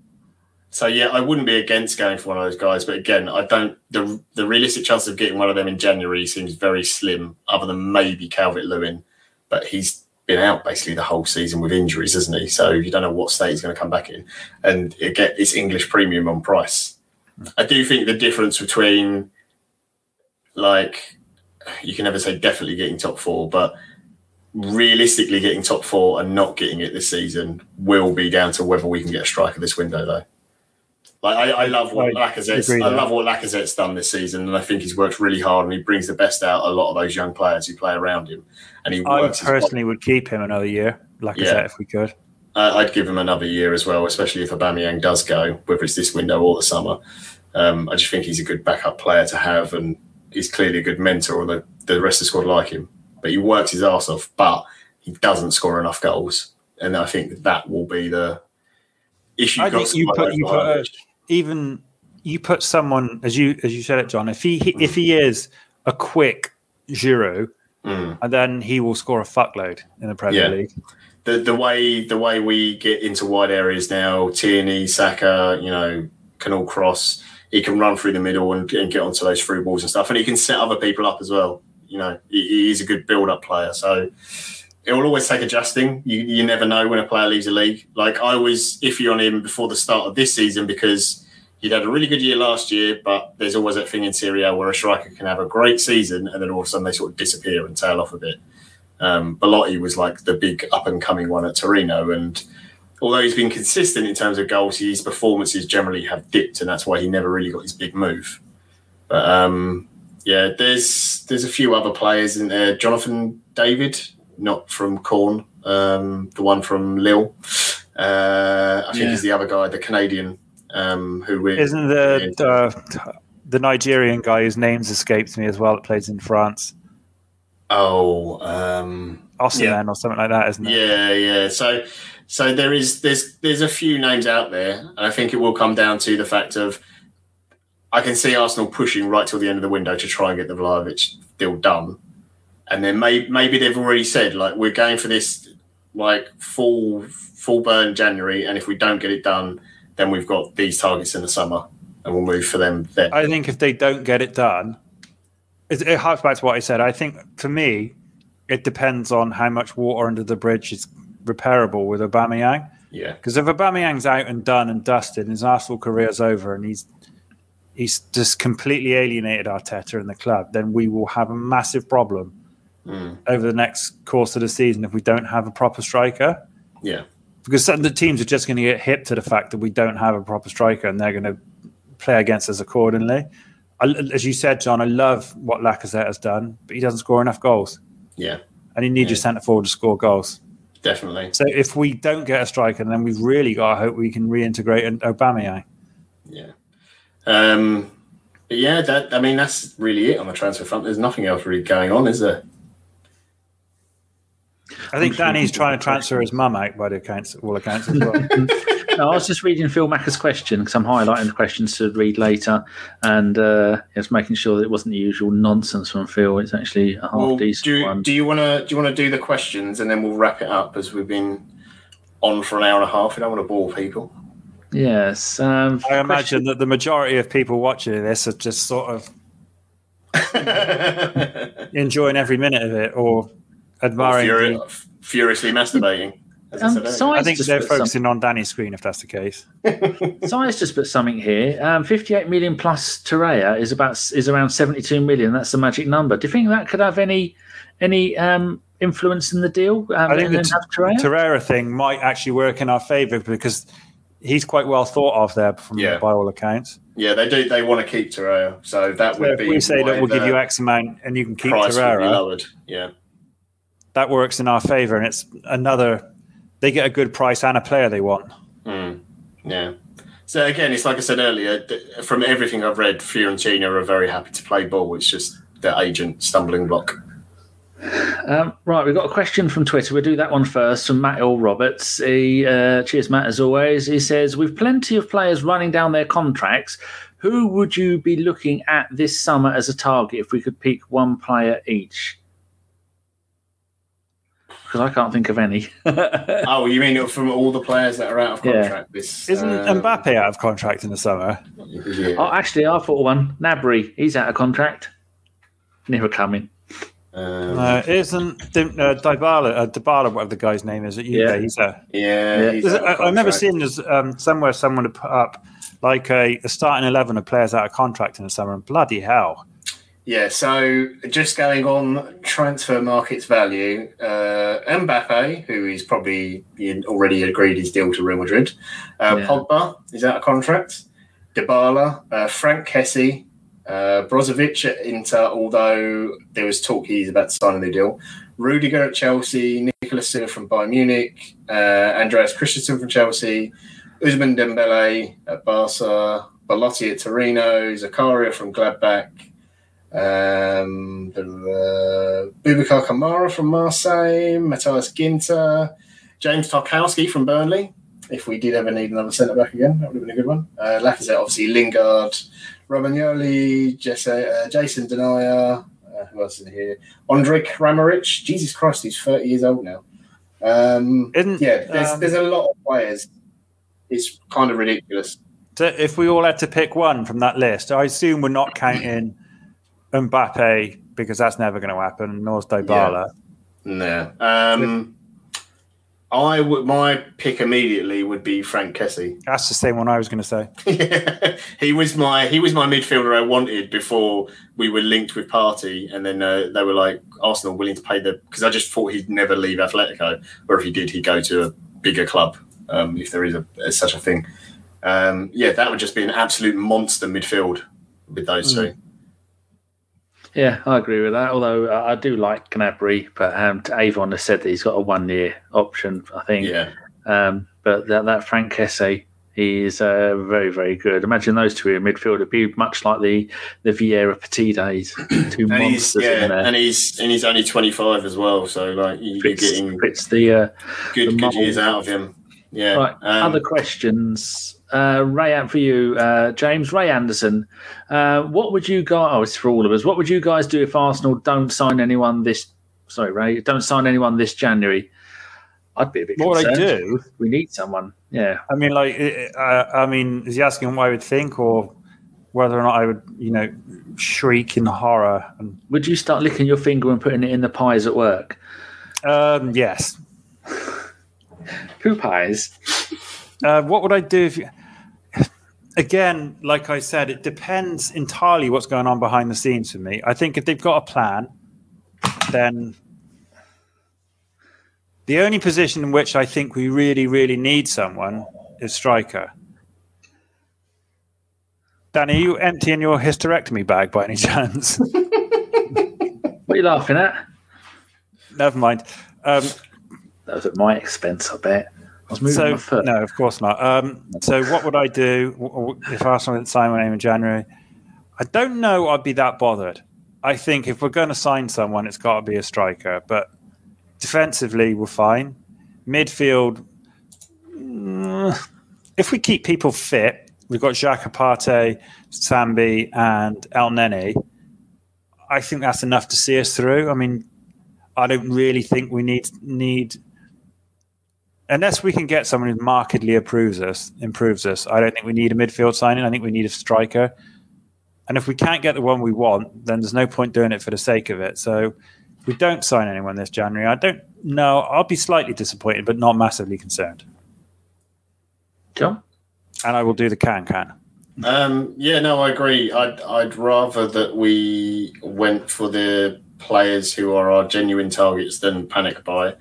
so yeah, I wouldn't be against going for one of those guys, but again, I don't. the The realistic chance of getting one of them in January seems very slim, other than maybe Calvert Lewin, but he's been out basically the whole season with injuries, isn't he? So you don't know what state he's going to come back in, and again, it's English premium on price. I do think the difference between like you can never say definitely getting top four, but realistically getting top four and not getting it this season will be down to whether we can get a striker this window though. Like I, I love what I Lacazette's agree I love what Lacazette's done this season and I think he's worked really hard and he brings the best out of a lot of those young players who play around him. And he I works his body personally would keep him another year, like I Yeah. said, if we could. I- I'd give him another year as well, especially if Aubameyang does go, whether it's this window or the summer. Um, I just think he's a good backup player to have, and he's clearly a good mentor. The the rest of the squad like him, but he works his ass off, but he doesn't score enough goals, and I think that will be the issue. I got think you put you put a, Vlahovic. Even you put someone as you as you said it, John. If he if he is a quick Giroud, Mm. and then he will score a fuckload in the Premier Yeah. League. the the way the way we get into wide areas now, Tierney, Saka, you know, can all cross. He can run through the middle and, and get onto those through balls and stuff, and he can set other people up as well. You know, he, he's a good build-up player, so it will always take adjusting. You you never know when a player leaves a league. Like I was iffy on him before the start of this season because he'd had a really good year last year, but there's always that thing in Serie A where a striker can have a great season and then all of a sudden they sort of disappear and tail off a bit. Um, Belotti was like the big up and coming one at Torino, and although he's been consistent in terms of goals, his performances generally have dipped, and that's why he never really got his big move. But um, yeah, there's there's a few other players in there. Jonathan David, not from Corn, um, the one from Lille. Uh, I think Yeah. he's the other guy, the Canadian, um, who we Isn't the uh, the Nigerian guy whose names escapes me as well that plays in France, oh um, Osimhen or something like that, isn't it? Yeah, yeah. So, so there is there's there's a few names out there, and I think it will come down to the fact of I can see Arsenal pushing right till the end of the window to try and get the Vlahovic deal done, and then may, maybe they've already said like we're going for this like full full burn January, and if we don't get it done, then we've got these targets in the summer, and we'll move for them then. I think if they don't get it done, it, it harks back to what I said. I think for me, it depends on how much water under the bridge is repairable with Aubameyang. yeah, Because if Aubameyang's out and done and dusted, and his Arsenal career's over, and he's he's just completely alienated Arteta and the club, then we will have a massive problem Mm. over the next course of the season if we don't have a proper striker. yeah, Because some of the teams are just going to get hip to the fact that we don't have a proper striker, and they're going to play against us accordingly. I, as you said, John, I love what Lacazette has done, but he doesn't score enough goals, yeah, and you need Yeah. your centre forward to score goals. definitely. So if we don't get a striker, then we've really got to hope we can reintegrate an Aubameyang. Yeah. Um, but yeah, that I mean that's really it on the transfer front. There's nothing else really going on, is there? I think sure Danny's trying to transfer his mum out by the accounts, all accounts as well. *laughs* no, I was just reading Phil Macker's question because I'm highlighting the questions to read later, and uh, just making sure that it wasn't the usual nonsense from Phil. It's actually a half Well, decent do one. do you want to do you want to do the questions and then we'll wrap it up as we've been on for an hour and a half. We don't want to bore people. yes, um, I imagine that the majority of people watching this are just sort of *laughs* enjoying every minute of it or admiring. Furi- the- furiously masturbating. As I Um, said I think they're put some- focusing on Danny's screen if that's the case. *laughs* Size just put something here. Um, 58 million plus Torreira is about is around 72 million. That's the magic number. Do you think that could have any any um, influence in the deal? Um, I think the then T- have Torreira? Torreira thing might actually work in our favour because he's quite well thought of there from Yeah. by all accounts. yeah, they do. They want to keep Torreira, so that So would if be. we say that we'll give you X amount and you can keep price would be Torreira, lowered. Yeah, that works in our favour, and it's another. They get a good price and a player they want. Mm. yeah. So again, it's like I said earlier. From everything I've read, Fiorentina are very happy to play ball. It's just their agent stumbling block. Um, right, we've got a question from Twitter. We'll do that one first from Matt L. Roberts. He, uh, cheers, Matt, as always. He says, With plenty of players running down their contracts, who would you be looking at this summer as a target if we could pick one player each? Because I can't think of any. *laughs* Oh, you mean from all the players that are out of Yeah. contract? This Isn't um, Mbappe out of contract in the summer? Yeah. oh, actually, I thought of one. Gnabry, he's out of contract. Never coming. Um, Uh, isn't Dim- uh, Dybala, uh, Dybala, whatever the guy's name is at Juve? Yeah. He's a, yeah, he's There's out a- of I, I've never seen there's um, somewhere someone to put up like a, a starting eleven of players out of contract in the summer. And bloody hell! Yeah, so just going on transfer markets value, uh, Mbappe, who is probably already agreed his deal to Real Madrid, uh, Yeah. Pogba is out of contract, Dybala, uh, Franck Kessie, uh, Brozovic at Inter, although there was talk he's about to sign a new deal, Rudiger at Chelsea, Nicolas Silva from Bayern Munich, uh, Andreas Christensen from Chelsea, Ousmane Dembele at Barca, Belotti at Torino, Zakaria from Gladbach, um, uh, Boubacar Kamara from Marseille, Matthias Ginter, James Tarkowski from Burnley. If we did ever need another centre back again, that would have been a good one. Uh, Lacazette, obviously, Lingard, Romagnoli, Jesse, uh, Jason Denayer. Uh, who else is here? Andre Kramaric. Jesus Christ, he's 30 years old now. Um, Isn't- yeah, there's, um, there's a lot of players. It's kind of ridiculous. So if we all had to pick one from that list, I assume we're not counting Mbappe because that's never going to happen. Nor's Dybala. No. Um, I would. My pick immediately would be Franck Kessie. That's the same one I was going to say. *laughs* he was my he was my midfielder I wanted before we were linked with Partey, and then uh, they were like Arsenal willing to pay the because I just thought he'd never leave Atletico, or if he did, he'd go to a bigger club um, if there is a, a such a thing. Um, yeah, that would just be an absolute monster midfield with those two. Yeah, I agree with that. Although uh, I do like Gnabry, but um, Avon has said that he's got a one-year option. I think. Yeah, Um, but that, that Franck Kessie, he is uh, very, very good. Imagine those two in midfield. It'd be much like the the Vieira Petit days, *clears throat* two and he's monsters yeah, in there. and he's and he's only twenty five as well. So like you- you're fits, getting fits the uh, good the good years out of him. Yeah. right. um, other questions. Uh, Ray, for you, uh, James Ray Anderson. Uh, what would you guys? Oh, it's for all of us. What would you guys do if Arsenal don't sign anyone this? Sorry, Ray, don't sign anyone this January. I'd be a bit. What would I do? We need someone. Yeah. I mean, like, uh, I mean, is he asking what I would think or whether or not I would, you know, shriek in horror? And Would you start licking your finger and putting it in the pies at work? um, yes. *laughs* Who pies? Uh, what would I do if you? Again, like I said, it depends entirely what's going on behind the scenes for me. I think if they've got a plan, then the only position in which I think we really, really need someone is striker. Danny, are you emptying your hysterectomy bag by any *laughs* chance? What are you laughing at? Never mind. Um, That was at my expense, I bet. I was moving so my foot. no, of course not. Um, so what would I do w- w- if Arsenal didn't sign my name in January? I don't know. I'd be that bothered. I think if we're going to sign someone, it's got to be a striker. But defensively, we're fine. Midfield, mm, if we keep people fit, we've got Jacques Aparte, Sambi, and Elneny. I think that's enough to see us through. I mean, I don't really think we need need unless we can get someone who markedly improves us, improves us. I don't think we need a midfield signing. I think we need a striker. And if we can't get the one we want, then there's no point doing it for the sake of it. So if we don't sign anyone this January, I don't know. I'll be slightly disappointed, but not massively concerned. John? And I will do the can can. Um, yeah, no, I agree. I'd, I'd rather that we went for the players who are our genuine targets than panic buy.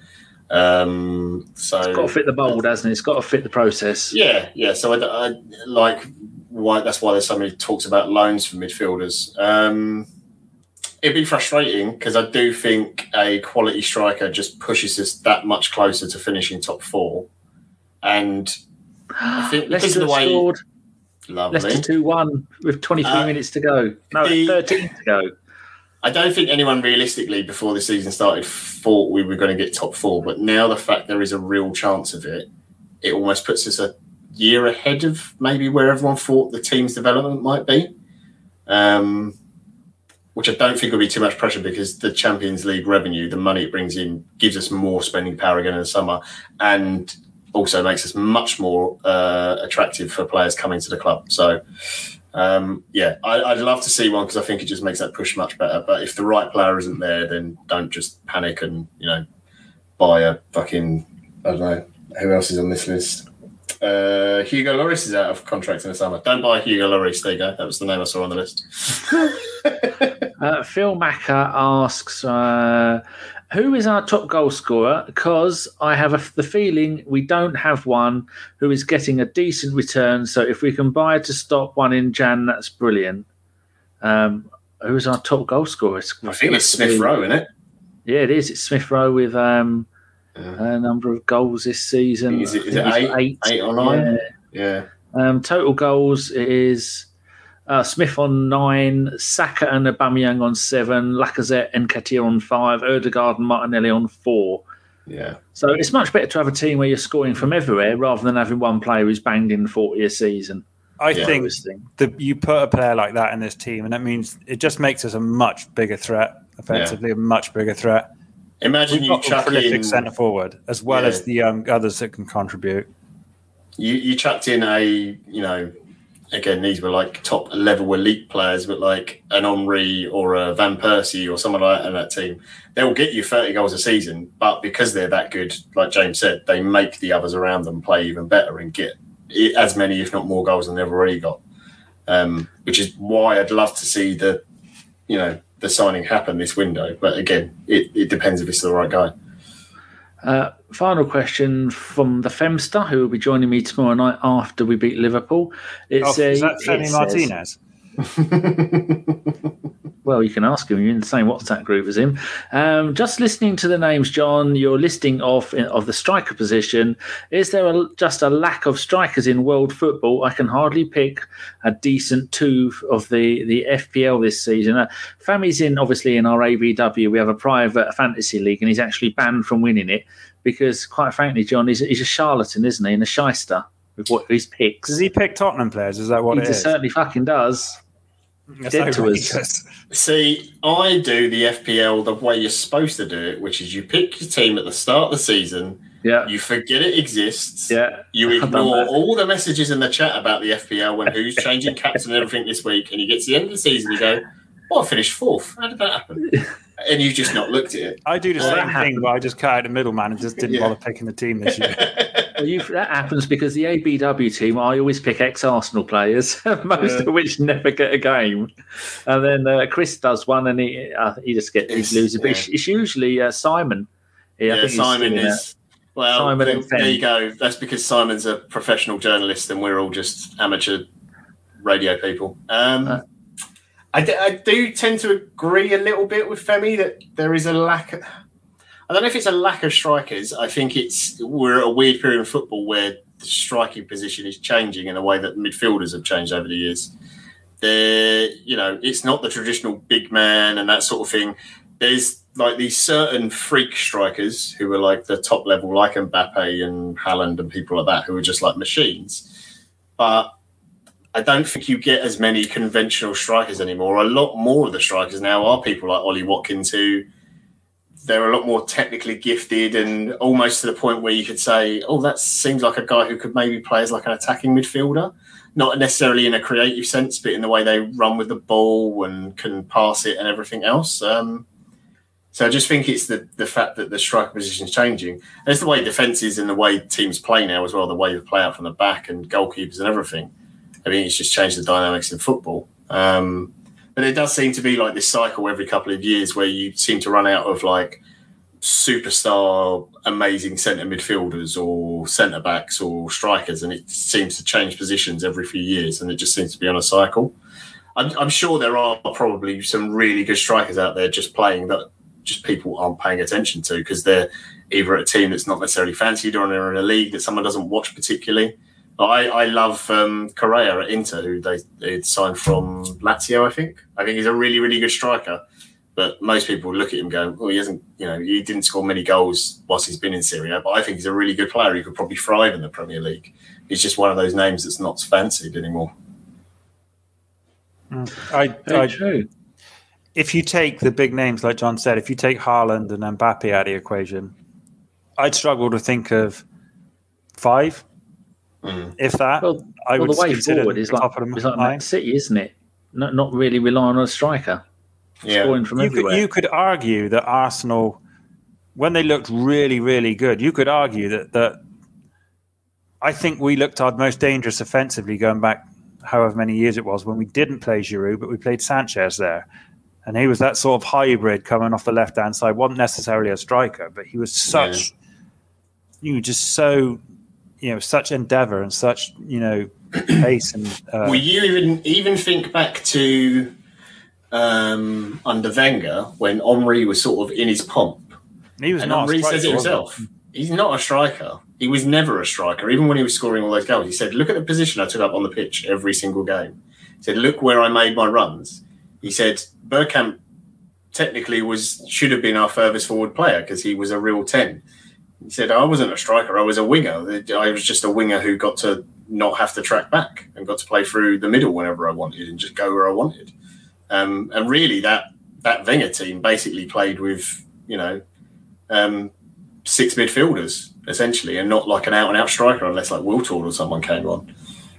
Um, so It's got to fit the mold, hasn't it? It's got to fit the process. Yeah, yeah. So I, I like why that's why there's so many talks about loans for midfielders. Um, it'd be frustrating because I do think a quality striker just pushes us that much closer to finishing top four, and I think *gasps* because of the way scored. lovely. Leicester 2 1 with 23 Uh, minutes to go. No, the- 13 to go. I don't think anyone realistically before the season started thought we were going to get top four, but now the fact there is a real chance of it, it almost puts us a year ahead of maybe where everyone thought the team's development might be. Um, which I don't think will be too much pressure because the Champions League revenue, the money it brings in, gives us more spending power again in the summer, and also makes us much more uh, attractive for players coming to the club. So, um, yeah, I, I'd love to see one because I think it just makes that push much better. But if the right player isn't there, then don't just panic and you know buy a fucking I don't know who else is on this list. Uh, Hugo Lloris is out of contract in the summer. Don't buy Hugo Lloris. There you go. That was the name I saw on the list. *laughs* Uh, Phil Macker asks, uh, "Who is our top goal scorer?" Because I have a, the feeling we don't have one who is getting a decent return. So if we can buy to stop one in Jan, that's brilliant. Um, who's our top goal scorer? I think it's Smith Rowe, isn't it? Yeah, it is. It's Smith Rowe with um, Yeah. a number of goals this season. Is it, is it eight or nine? Yeah. Yeah. Um, total goals is uh, Smith on nine, Saka and Aubameyang on seven, Lacazette and Nketiah on five, Odegaard and Martinelli on four. Yeah. So it's much better to have a team where you're scoring from everywhere rather than having one player who's banged in 40 a season. I Yeah. think This thing. that you put a player like that in this team, and that means it just makes us a much bigger threat, offensively, a much bigger threat. Imagine We've you got a chuck prolific in centre forward as well Yeah. as the um, others that can contribute. you, you chucked in a you know again these were like top level elite players but like an Omri or a Van Persie or someone like that in that team they'll get you 30 goals a season but because they're that good like James said they make the others around them play even better and get as many if not more goals than they've already got. Um, which is why I'd love to see the you know the signing happen this window but again it, it depends if it's the right guy Uh, final question from the Femster, who will be joining me tomorrow night after we beat Liverpool. It Oh, says- is that it Femi says- Martinez? *laughs* Well, you can ask him. You're in the same WhatsApp group as him. Um, just listening to the names, John, your listing of of the striker position. Is there a, just a lack of strikers in world football? I can hardly pick a decent two of the, the FPL this season. Uh, Femi's in obviously in our ABW. We have a private fantasy league, and he's actually banned from winning it because, quite frankly, John, he's, he's a charlatan, isn't he, and a shyster with what his picks. Does he pick Tottenham players? Is that what he it is? certainly fucking does. *laughs* That's dead to us. See, I do the FPL the way you're supposed to do it, which is you pick your team at the start of the season, Yeah, you forget it exists, yeah. you *laughs* ignore all the messages in the chat about the FPL when who's changing caps and everything this week, and you get to the end of the season, you go, "Well, I finished fourth. How did that happen?" *laughs* And you've just not looked at it. I do the Well, same thing, but I just cut out the middleman and just didn't Yeah. bother picking the team this year. *laughs* Well, you that happens because the ABW team, I always pick ex Arsenal players, *laughs* most Yeah. of which never get a game. And then uh, Chris does one, and he uh, he just gets he It's- loses. But it's, it's usually uh, Simon. I Yeah, Simon doing is. Well, Simon there, there you go. That's because Simon's a professional journalist, and we're all just amateur radio people. Um, Uh. I, d- I do tend to agree a little bit with Femi that there is a lack. Of, I don't know if it's a lack of strikers. I think it's we're at a weird period in football where the striking position is changing in a way that midfielders have changed over the years. They're, you know, it's not the traditional big man and that sort of thing. There's like these certain freak strikers who are like the top level, like Mbappe and Haaland and people like that, who are just like machines. But I don't think you get as many conventional strikers anymore. A lot more of the strikers now are people like Ollie Watkins, who they're a lot more technically gifted and almost to the point where you could say, oh, that seems like a guy who could maybe play as like an attacking midfielder. Not necessarily in a creative sense, but in the way they run with the ball and can pass it and everything else. Um, So I just think it's the, the fact that the striker position is changing. And it's the way defences and the way teams play now as well, the way they play out from the back and goalkeepers and everything. I mean, it's just changed the dynamics in football. Um, but it does seem to be like this cycle every couple of years where you seem to run out of like superstar, amazing centre midfielders or centre backs or strikers, and it seems to change positions every few years, and it just seems to be on a cycle. I'm, I'm sure there are probably some really good strikers out there just playing that just people aren't paying attention to because they're either at a team that's not necessarily fancied or in a league that someone doesn't watch particularly. I, I love um, Correa at Inter, who they, they signed from Lazio, I think. I think he's a really, really good striker. But most people look at him going, well, he hasn't, you know, he didn't score many goals whilst he's been in Serie A. But I think he's a really good player. He could probably thrive in the Premier League. He's just one of those names that's not fancied anymore. I, I, true. If you take the big names, like John said, if you take Haaland and Mbappe out of the equation, I'd struggle to think of five, mm. if that. Well, I well, the way forward is like, is like Man City, isn't it? Not, not really relying on a striker. Yeah. Scoring from you everywhere. Could, you could argue that Arsenal, when they looked really, really good, you could argue that that I think we looked our most dangerous offensively going back however many years it was when we didn't play Giroud, but we played Sanchez there. And he was that sort of hybrid coming off the left hand side. wasn't necessarily a striker, but he was such, yeah. you know, just so, you know, such endeavour and such, you know, *clears throat* pace and. Uh, Will you even even think back to um, under Wenger when Henry was sort of in his pomp? He was and not. Says it himself. He's not a striker. He was never a striker, even when he was scoring all those goals. He said, "Look at the position I took up on the pitch every single game." He said, "Look where I made my runs." He said, "Bergkamp technically was should have been our furthest forward player because he was a real ten. He said, "I wasn't a striker. I was a winger. I was just a winger who got to not have to track back and got to play through the middle whenever I wanted and just go where I wanted." Um, and really, that that Wenger team basically played with you know um, six midfielders essentially, and not like an out and out striker unless like Wiltord or someone came on.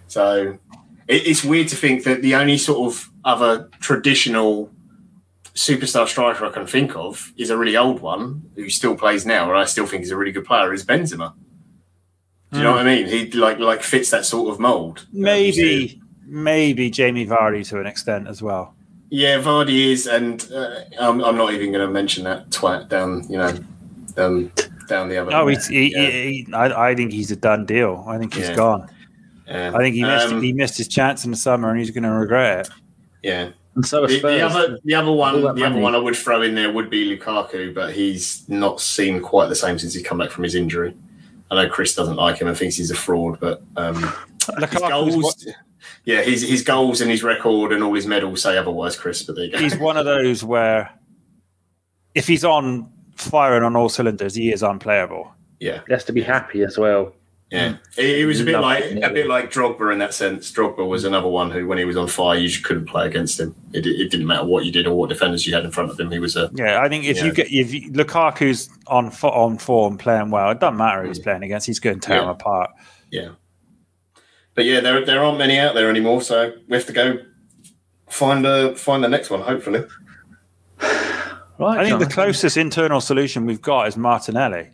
So it, it's weird to think that the only sort of other traditional superstar striker I can think of is a really old one who still plays now, and I still think he's a really good player. Is Benzema? Do you mm. know what I mean? He like like fits that sort of mold. Maybe, maybe Jamie Vardy to an extent as well. Yeah, Vardy is, and uh, I'm, I'm, not even going to mention that twat down. You know, um, down the other. No, he's, he, yeah. he, he, I, I, think he's a done deal. I think he's yeah. gone. Yeah. I think he missed um, he missed his chance in the summer, and he's going to regret it. Yeah. And so the, the, other the other one the other one I would throw in there would be Lukaku, but he's not seemed quite the same since he come back from his injury. I know Chris doesn't like him and thinks he's a fraud, but um, his goals, yeah, his his goals and his record and all his medals say otherwise, Chris. But there he's one of those where if he's on firing on all cylinders, he is unplayable. Yeah, he has to be happy as well. Yeah, he, was a bit like a bit like Drogba in that sense. Drogba was another one who, when he was on fire, you just couldn't play against him. It, it didn't matter what you did or what defenders you had in front of him. He was a yeah. I think if you get if you, Lukaku's on on form playing well, it doesn't matter who he's mm. playing against. He's going to tear yeah. him apart. Yeah, but yeah, there there aren't many out there anymore, so we have to go find a find the next one. Hopefully. Right, I think Jonathan. the closest internal solution we've got is Martinelli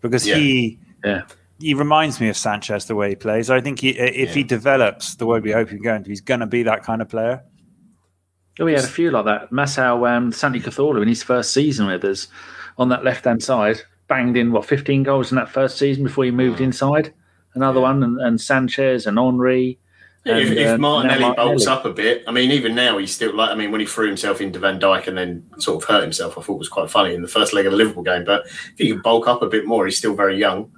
because yeah. he yeah. He reminds me of Sanchez the way he plays. I think he, if yeah. he develops the way we hope he's going to, he's going to be that kind of player. Oh, we had a few like that. Masao um, Santi Cazorla in his first season with us on that left hand side banged in what 15 goals in that first season before he moved mm. inside. Another one, and, and Sanchez and Henry if, if uh, Martinelli bolts up a bit, I mean, even now he's still like. I mean, when he threw himself into Van Dijk and then sort of hurt himself, I thought was quite funny in the first leg of the Liverpool game. But if he can bulk up a bit more, he's still very young.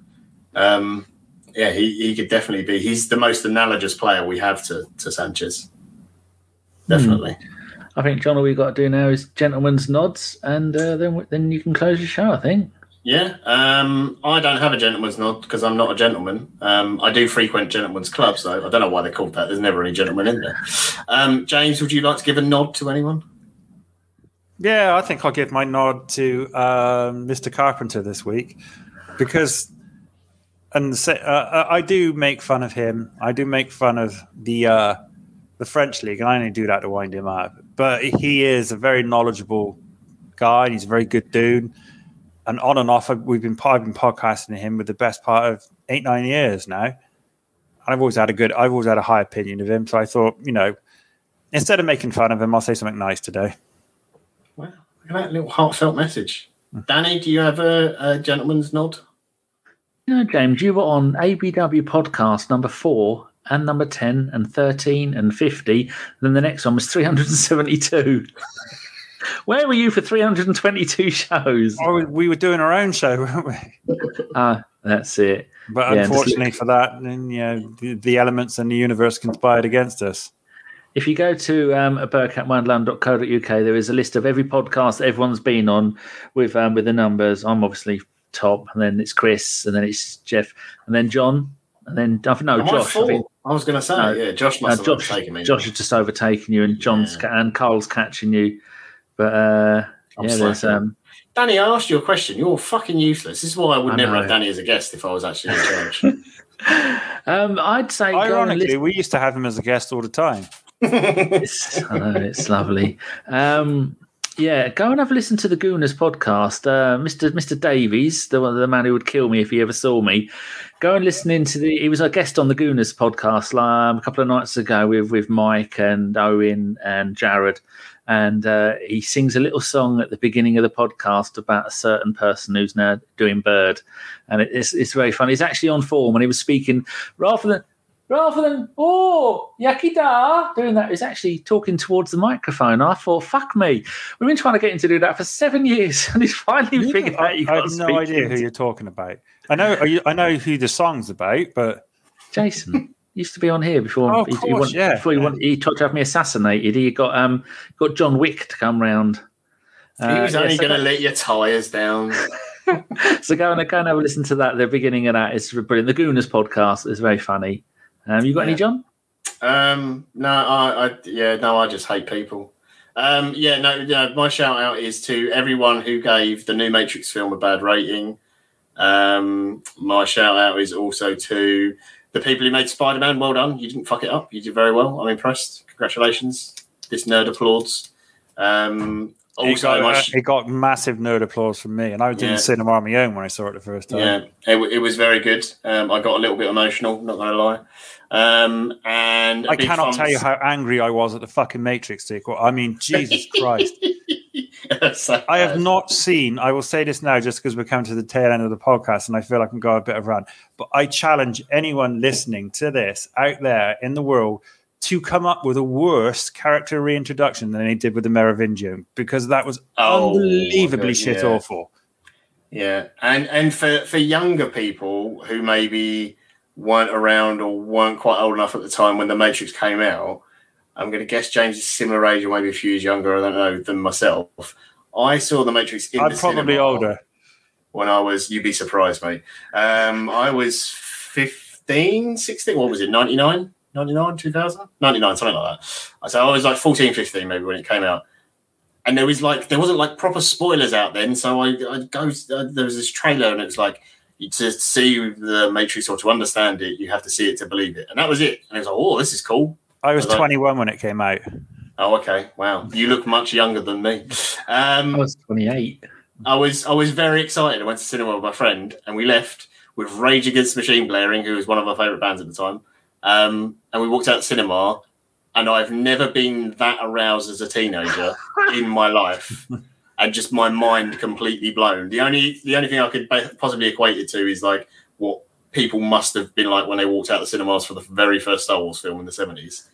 Um, yeah, he, he could definitely be. He's the most analogous player we have to to Sanchez. Definitely. Hmm. I think John, all we've got to do now is gentlemen's nods, and uh, then then you can close the show. I think. Yeah, um, I don't have a gentleman's nod because I'm not a gentleman. Um, I do frequent gentlemen's clubs, though. I don't know why they're called that. There's never any gentlemen in there. Um, James, would you like to give a nod to anyone? Yeah, I think I'll give my nod to um, Mr. Carpenter this week because, and uh, uh, I do make fun of him. I do make fun of the uh, the French league, and I only do that to wind him up. But he is a very knowledgeable guy, he's a very good dude. And on and off, we've been I've been podcasting him with the best part of eight nine years now. And I've always had a good, I've always had a high opinion of him. So I thought, you know, instead of making fun of him, I'll say something nice today. Wow, look at that little heartfelt message. Danny, do you have a, a gentleman's nod? Know, James, you were on ABW podcast number four and number 10 and 13 and 50. then the next one was 372. *laughs* Where were you for 322 shows? Oh, we were doing our own show, weren't we? Ah, uh, that's it. But yeah, unfortunately for that, then, you know, the, the, elements in the universe conspired against us. If you go to um, bergkampwonderland.co.uk, there is a list of every podcast everyone's been on with um, with the numbers. I'm obviously top, and then it's Chris, and then it's Jeff, and then John, and then I think no Am Josh. I, I, I was going to say, no, yeah, Josh must uh, have Josh, overtaken me. Josh has just overtaken you, and John's yeah. and Carl's catching you. But uh, yeah, there's um, Danny. I asked you a question. You're fucking useless. This is why I would I never know. have Danny as a guest if I was actually in charge. *laughs* um, I'd say, ironically, we used to have him as a guest all the time. *laughs* it's, I know it's lovely. Um, yeah, go and have a listen to the Gooners podcast. Uh, Mr. Mr. Davies, the the man who would kill me if he ever saw me. Go and listen into the. He was a guest on the Gooners podcast um, a couple of nights ago with with Mike and Owen and Jared, and uh, he sings a little song at the beginning of the podcast about a certain person who's now doing bird, and it's it's very funny. He's actually on form, and he was speaking rather than rather than oh yakida doing that is actually talking towards the microphone i thought fuck me we've been trying to get him to do that for seven years and he's finally figured out i have no idea who you're talking about i know you, i know who the song's about but jason used to be on here before oh, he, course, he, yeah, before he, yeah. he tried to have me assassinated he got um got john wick to come round uh, he was only yeah, so going to let your tires down *laughs* so go and go and have a listen to that. The beginning of that is brilliant. The Gooners podcast is very funny. Um, you got yeah. any, John? Um, no, I, I, yeah, no, I just hate people. Um, yeah, no, yeah, my shout out is to everyone who gave the new Matrix film a bad rating. Um, my shout out is also to the people who made Spider Man. Well done, you didn't fuck it up. You did very well. I'm impressed. Congratulations. This nerd applauds. Um, also, it got, uh, it got, massive nerd applause from me, and I was yeah. in the cinema on my own when I saw it the first time. Yeah, it, it was very good. Um, I got a little bit emotional, not going to lie. Um, and I cannot tell you how angry I was at the fucking Matrix sequel. I mean, Jesus Christ. *laughs* so I have not seen, I will say this now just because we're coming to the tail end of the podcast and I feel like I can go a bit of run, but I challenge anyone listening to this out there in the world to come up with a worse character reintroduction than they did with the Merovingian because that was oh, unbelievably shit yeah. awful. Yeah, and and for for younger people who maybe weren't around or weren't quite old enough at the time when the Matrix came out, I'm going to guess James is similar age or maybe a few years younger. I don't know than myself. I saw the Matrix in I'm probably older when I was. You'd be surprised, mate. Um, I was 15, 16. What was it? 99? 99, 2000? 99, something like that. So I was like 14, 15 maybe when it came out. And there was like, there wasn't like proper spoilers out then. So I, I go, uh, there was this trailer and it was like, to see the Matrix or to understand it, you have to see it to believe it. And that was it. And it was like, oh, this is cool. I was, I was 21 like, when it came out. Oh, okay. Wow. You look much younger than me. Um, I was 28. I was I was very excited. I went to cinema with my friend and we left with Rage Against the Machine blaring, who was one of our favourite bands at the time. Um, and we walked out the cinema, and I've never been that aroused as a teenager *laughs* in my life, and just my mind completely blown. The only the only thing I could possibly equate it to is like what people must have been like when they walked out of the cinemas for the very first Star Wars film in the seventies,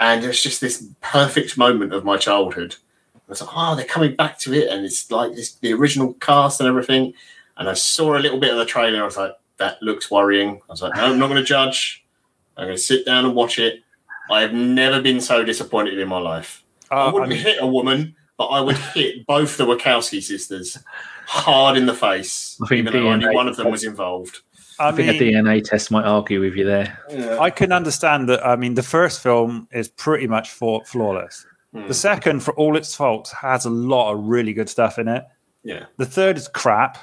and it's just this perfect moment of my childhood. I was like, oh, they're coming back to it, and it's like this, the original cast and everything. And I saw a little bit of the trailer. I was like, that looks worrying. I was like, no, I'm not going to judge. I'm going to sit down and watch it. I have never been so disappointed in my life. Uh, I wouldn't I mean, hit a woman, but I would hit both the Wachowski sisters hard in the face, I think even though only one of them was involved. I, I mean, think a DNA test might argue with you there. Yeah. I can understand that. I mean, the first film is pretty much flawless. Hmm. The second, for all its faults, has a lot of really good stuff in it. Yeah. The third is crap.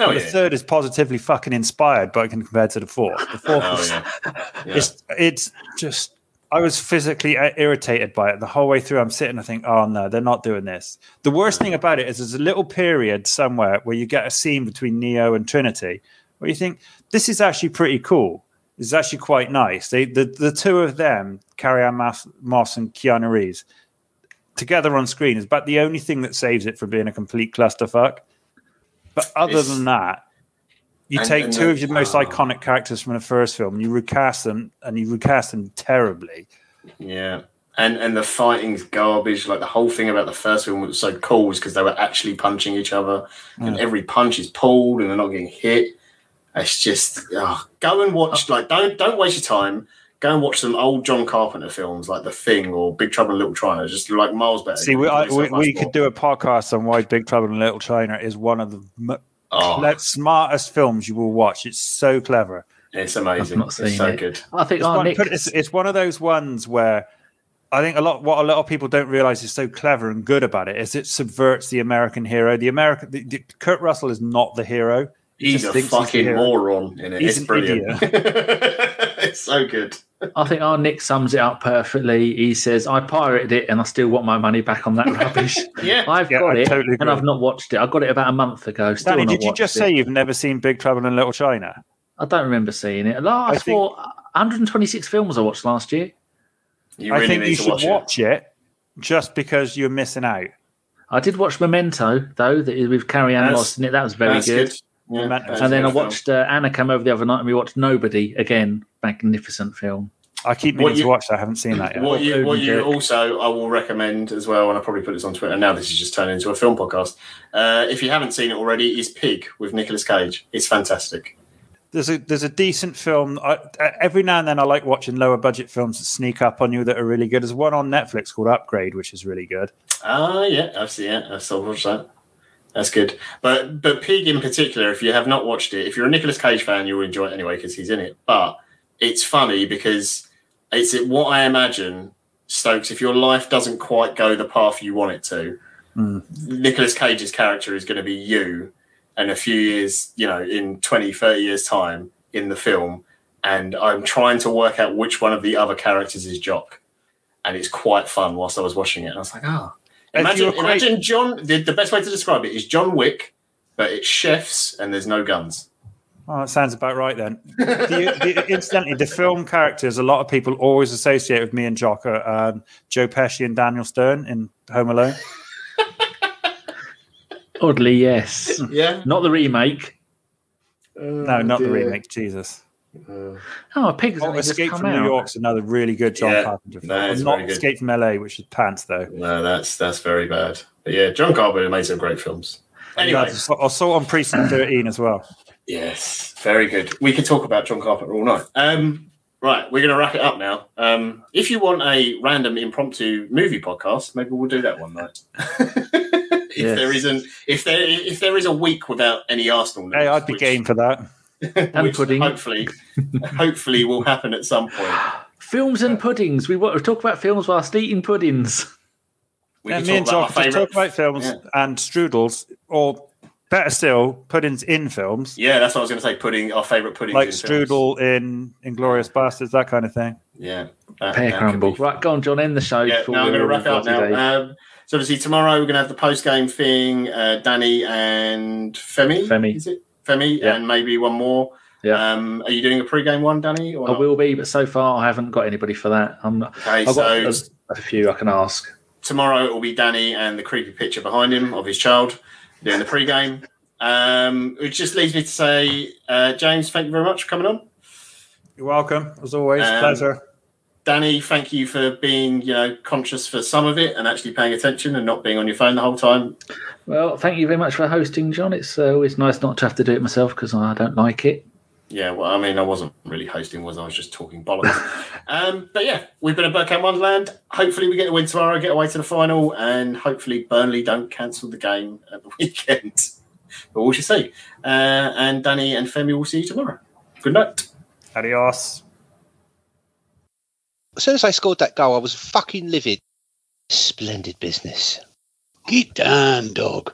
Oh, the third is positively fucking inspired, but compared to the fourth. The *laughs* fourth, oh, is, yeah. Yeah. it's it's just I was physically uh, irritated by it the whole way through. I'm sitting, I think, oh no, they're not doing this. The worst thing about it is there's a little period somewhere where you get a scene between Neo and Trinity where you think this is actually pretty cool. This is actually quite nice. They, the the two of them, Carrie-Anne Moss, Moss and Keanu Reeves, together on screen is about the only thing that saves it from being a complete clusterfuck. But other It's- than that, you And- take and two the- of your most oh. iconic characters from the first film, and you recast them, and you recast them terribly. Yeah. And and the fighting's garbage. Like the whole thing about the first film was so cool was because they were actually punching each other, and every punch is pulled, and they're not getting hit. It's just oh, go and watch. Oh. Like don't don't waste your time. Go and watch some old John Carpenter films like The Thing or Big Trouble in Little China. It's Just like miles better. See, we, I, we, we could do a podcast on why Big Trouble in Little China is one of the m- Oh, smartest films you will watch. It's so clever. it's amazing. I've not It's so it. good. I think It's, oh, one, Nick, it's, it's one of those ones where I think a lot what a lot of people don't realize is so clever and good about it is it subverts the American hero. The American the, the, Kurt Russell is not the hero. He's just a thinks he's the fucking moron in it. He's it's an brilliant. *laughs* it's so good. I think our Nick sums it up perfectly. He says, "I pirated it, and I still want my money back on that *laughs* rubbish." Yeah. I've Yeah, got I it, totally and. I've not watched it. I got it about a month ago. Still Danny, not did you just it. say you've never seen Big Trouble in Little China? I don't remember seeing it. La- I, I think- saw 126 films I watched last year. You I think need you to should watch, watch, it. just because you're missing out. I did watch Memento though, that is with Carrie-Anne Moss in it. That was very good. good. Yeah, And then I watched uh, Anna come over the other night, and we watched Nobody again. Magnificent film. I keep What meaning you- to watch that. I haven't seen that yet. What you, what you also, I will recommend as well, and I probably put this on Twitter. Now this is just turning into a film podcast. Uh, if you haven't seen it already, is Pig with Nicolas Cage. It's fantastic. there's a there's a decent film. I, every now and then, I like watching lower budget films that sneak up on you that are really good. There's one on Netflix called Upgrade, which is really good. Ah, yeah, I've seen it. I've still watched that. That's good. But but Pig in particular, if you have not watched it, if you're a Nicolas Cage fan, you'll enjoy it anyway because he's in it. But it's funny because it's what I imagine, Stokes. If your life doesn't quite go the path you want it to, Mm. Nicolas Cage's character is going to be you, and a few years, you know, in 20, 30 years time in the film, and I'm trying to work out which one of the other characters is Jock, and it's quite fun whilst I was watching it. And I was like, ah. If Imagine, equate- imagine John. The, the best way to describe it is John Wick, but it's chefs and there's no guns. Oh, that sounds about right then. the, the, incidentally, the film characters a lot of people always associate with me and Jock are um, Joe Pesci and Daniel Stern in Home Alone. Oddly, yes. Yeah. Not the remake. No, not the remake. Jesus. Uh, Oh, Pig's Oh, Escape come from New out. York's another really good John Yeah, Carpenter film. that is not good. Escape from LA, which is pants though. no, that's that's very bad. But yeah, John Carpenter made some great films. Anyway, Yeah, I saw on Precinct *clears throat* 13 as well. yes, very good. We could talk about John Carpenter all night. Um, right, we're going to wrap it up now. Um, if you want a random impromptu movie podcast, maybe we'll do that one night. *laughs* if Yes. there isn't, if there if there is a week without any Arsenal news, Hey, I'd be which- game for that. *laughs* which pudding. hopefully, hopefully will happen at some point. *gasps* Films and puddings. We want to talk about films whilst eating puddings. We Yeah, can me and talk about Jock our just favourite- talk about films Yeah. and strudels, or better still, puddings in films, Yeah, that's what I was going to say. Pudding, our favourite pudding, like strudel in Inglourious Basterds, that kind of thing. Yeah, that- Pear that crumble. Right, go on, John. End the show. Yeah, now I'm we're going to wrap up now. Um, so obviously tomorrow we're going to have the post game thing. Uh, Danny and Femi. Femi. is it Femi? Yeah. And maybe one more. Yeah. Um, are you doing a pre-game one, Danny? Or I not? will be, but so far I haven't got anybody for that. I'm not, Okay, I've got so a, a few I can ask. tomorrow it will be Danny and the creepy picture behind him of his child doing the pre-game. Um, which just leads me to say, uh, James, thank you very much for coming on. You're welcome, as always. Um, Pleasure. Danny, thank you for being, you know, conscious for some of it and actually paying attention and not being on your phone the whole time. Well, thank you very much for hosting, John. It's uh, always nice not to have to do it myself because I don't like it. Yeah, well, I mean, I wasn't really hosting, was I? I was just talking bollocks. *laughs* um, but yeah, we've been at Bergkamp Wonderland. Hopefully, we get a win tomorrow, get away to the final, and hopefully, Burnley don't cancel the game at the *laughs* weekend. But we shall see. Uh, and Danny and Femi will see you tomorrow. Good night. Adios. As soon as I scored that goal, I was fucking livid. Splendid business. Get down, dog.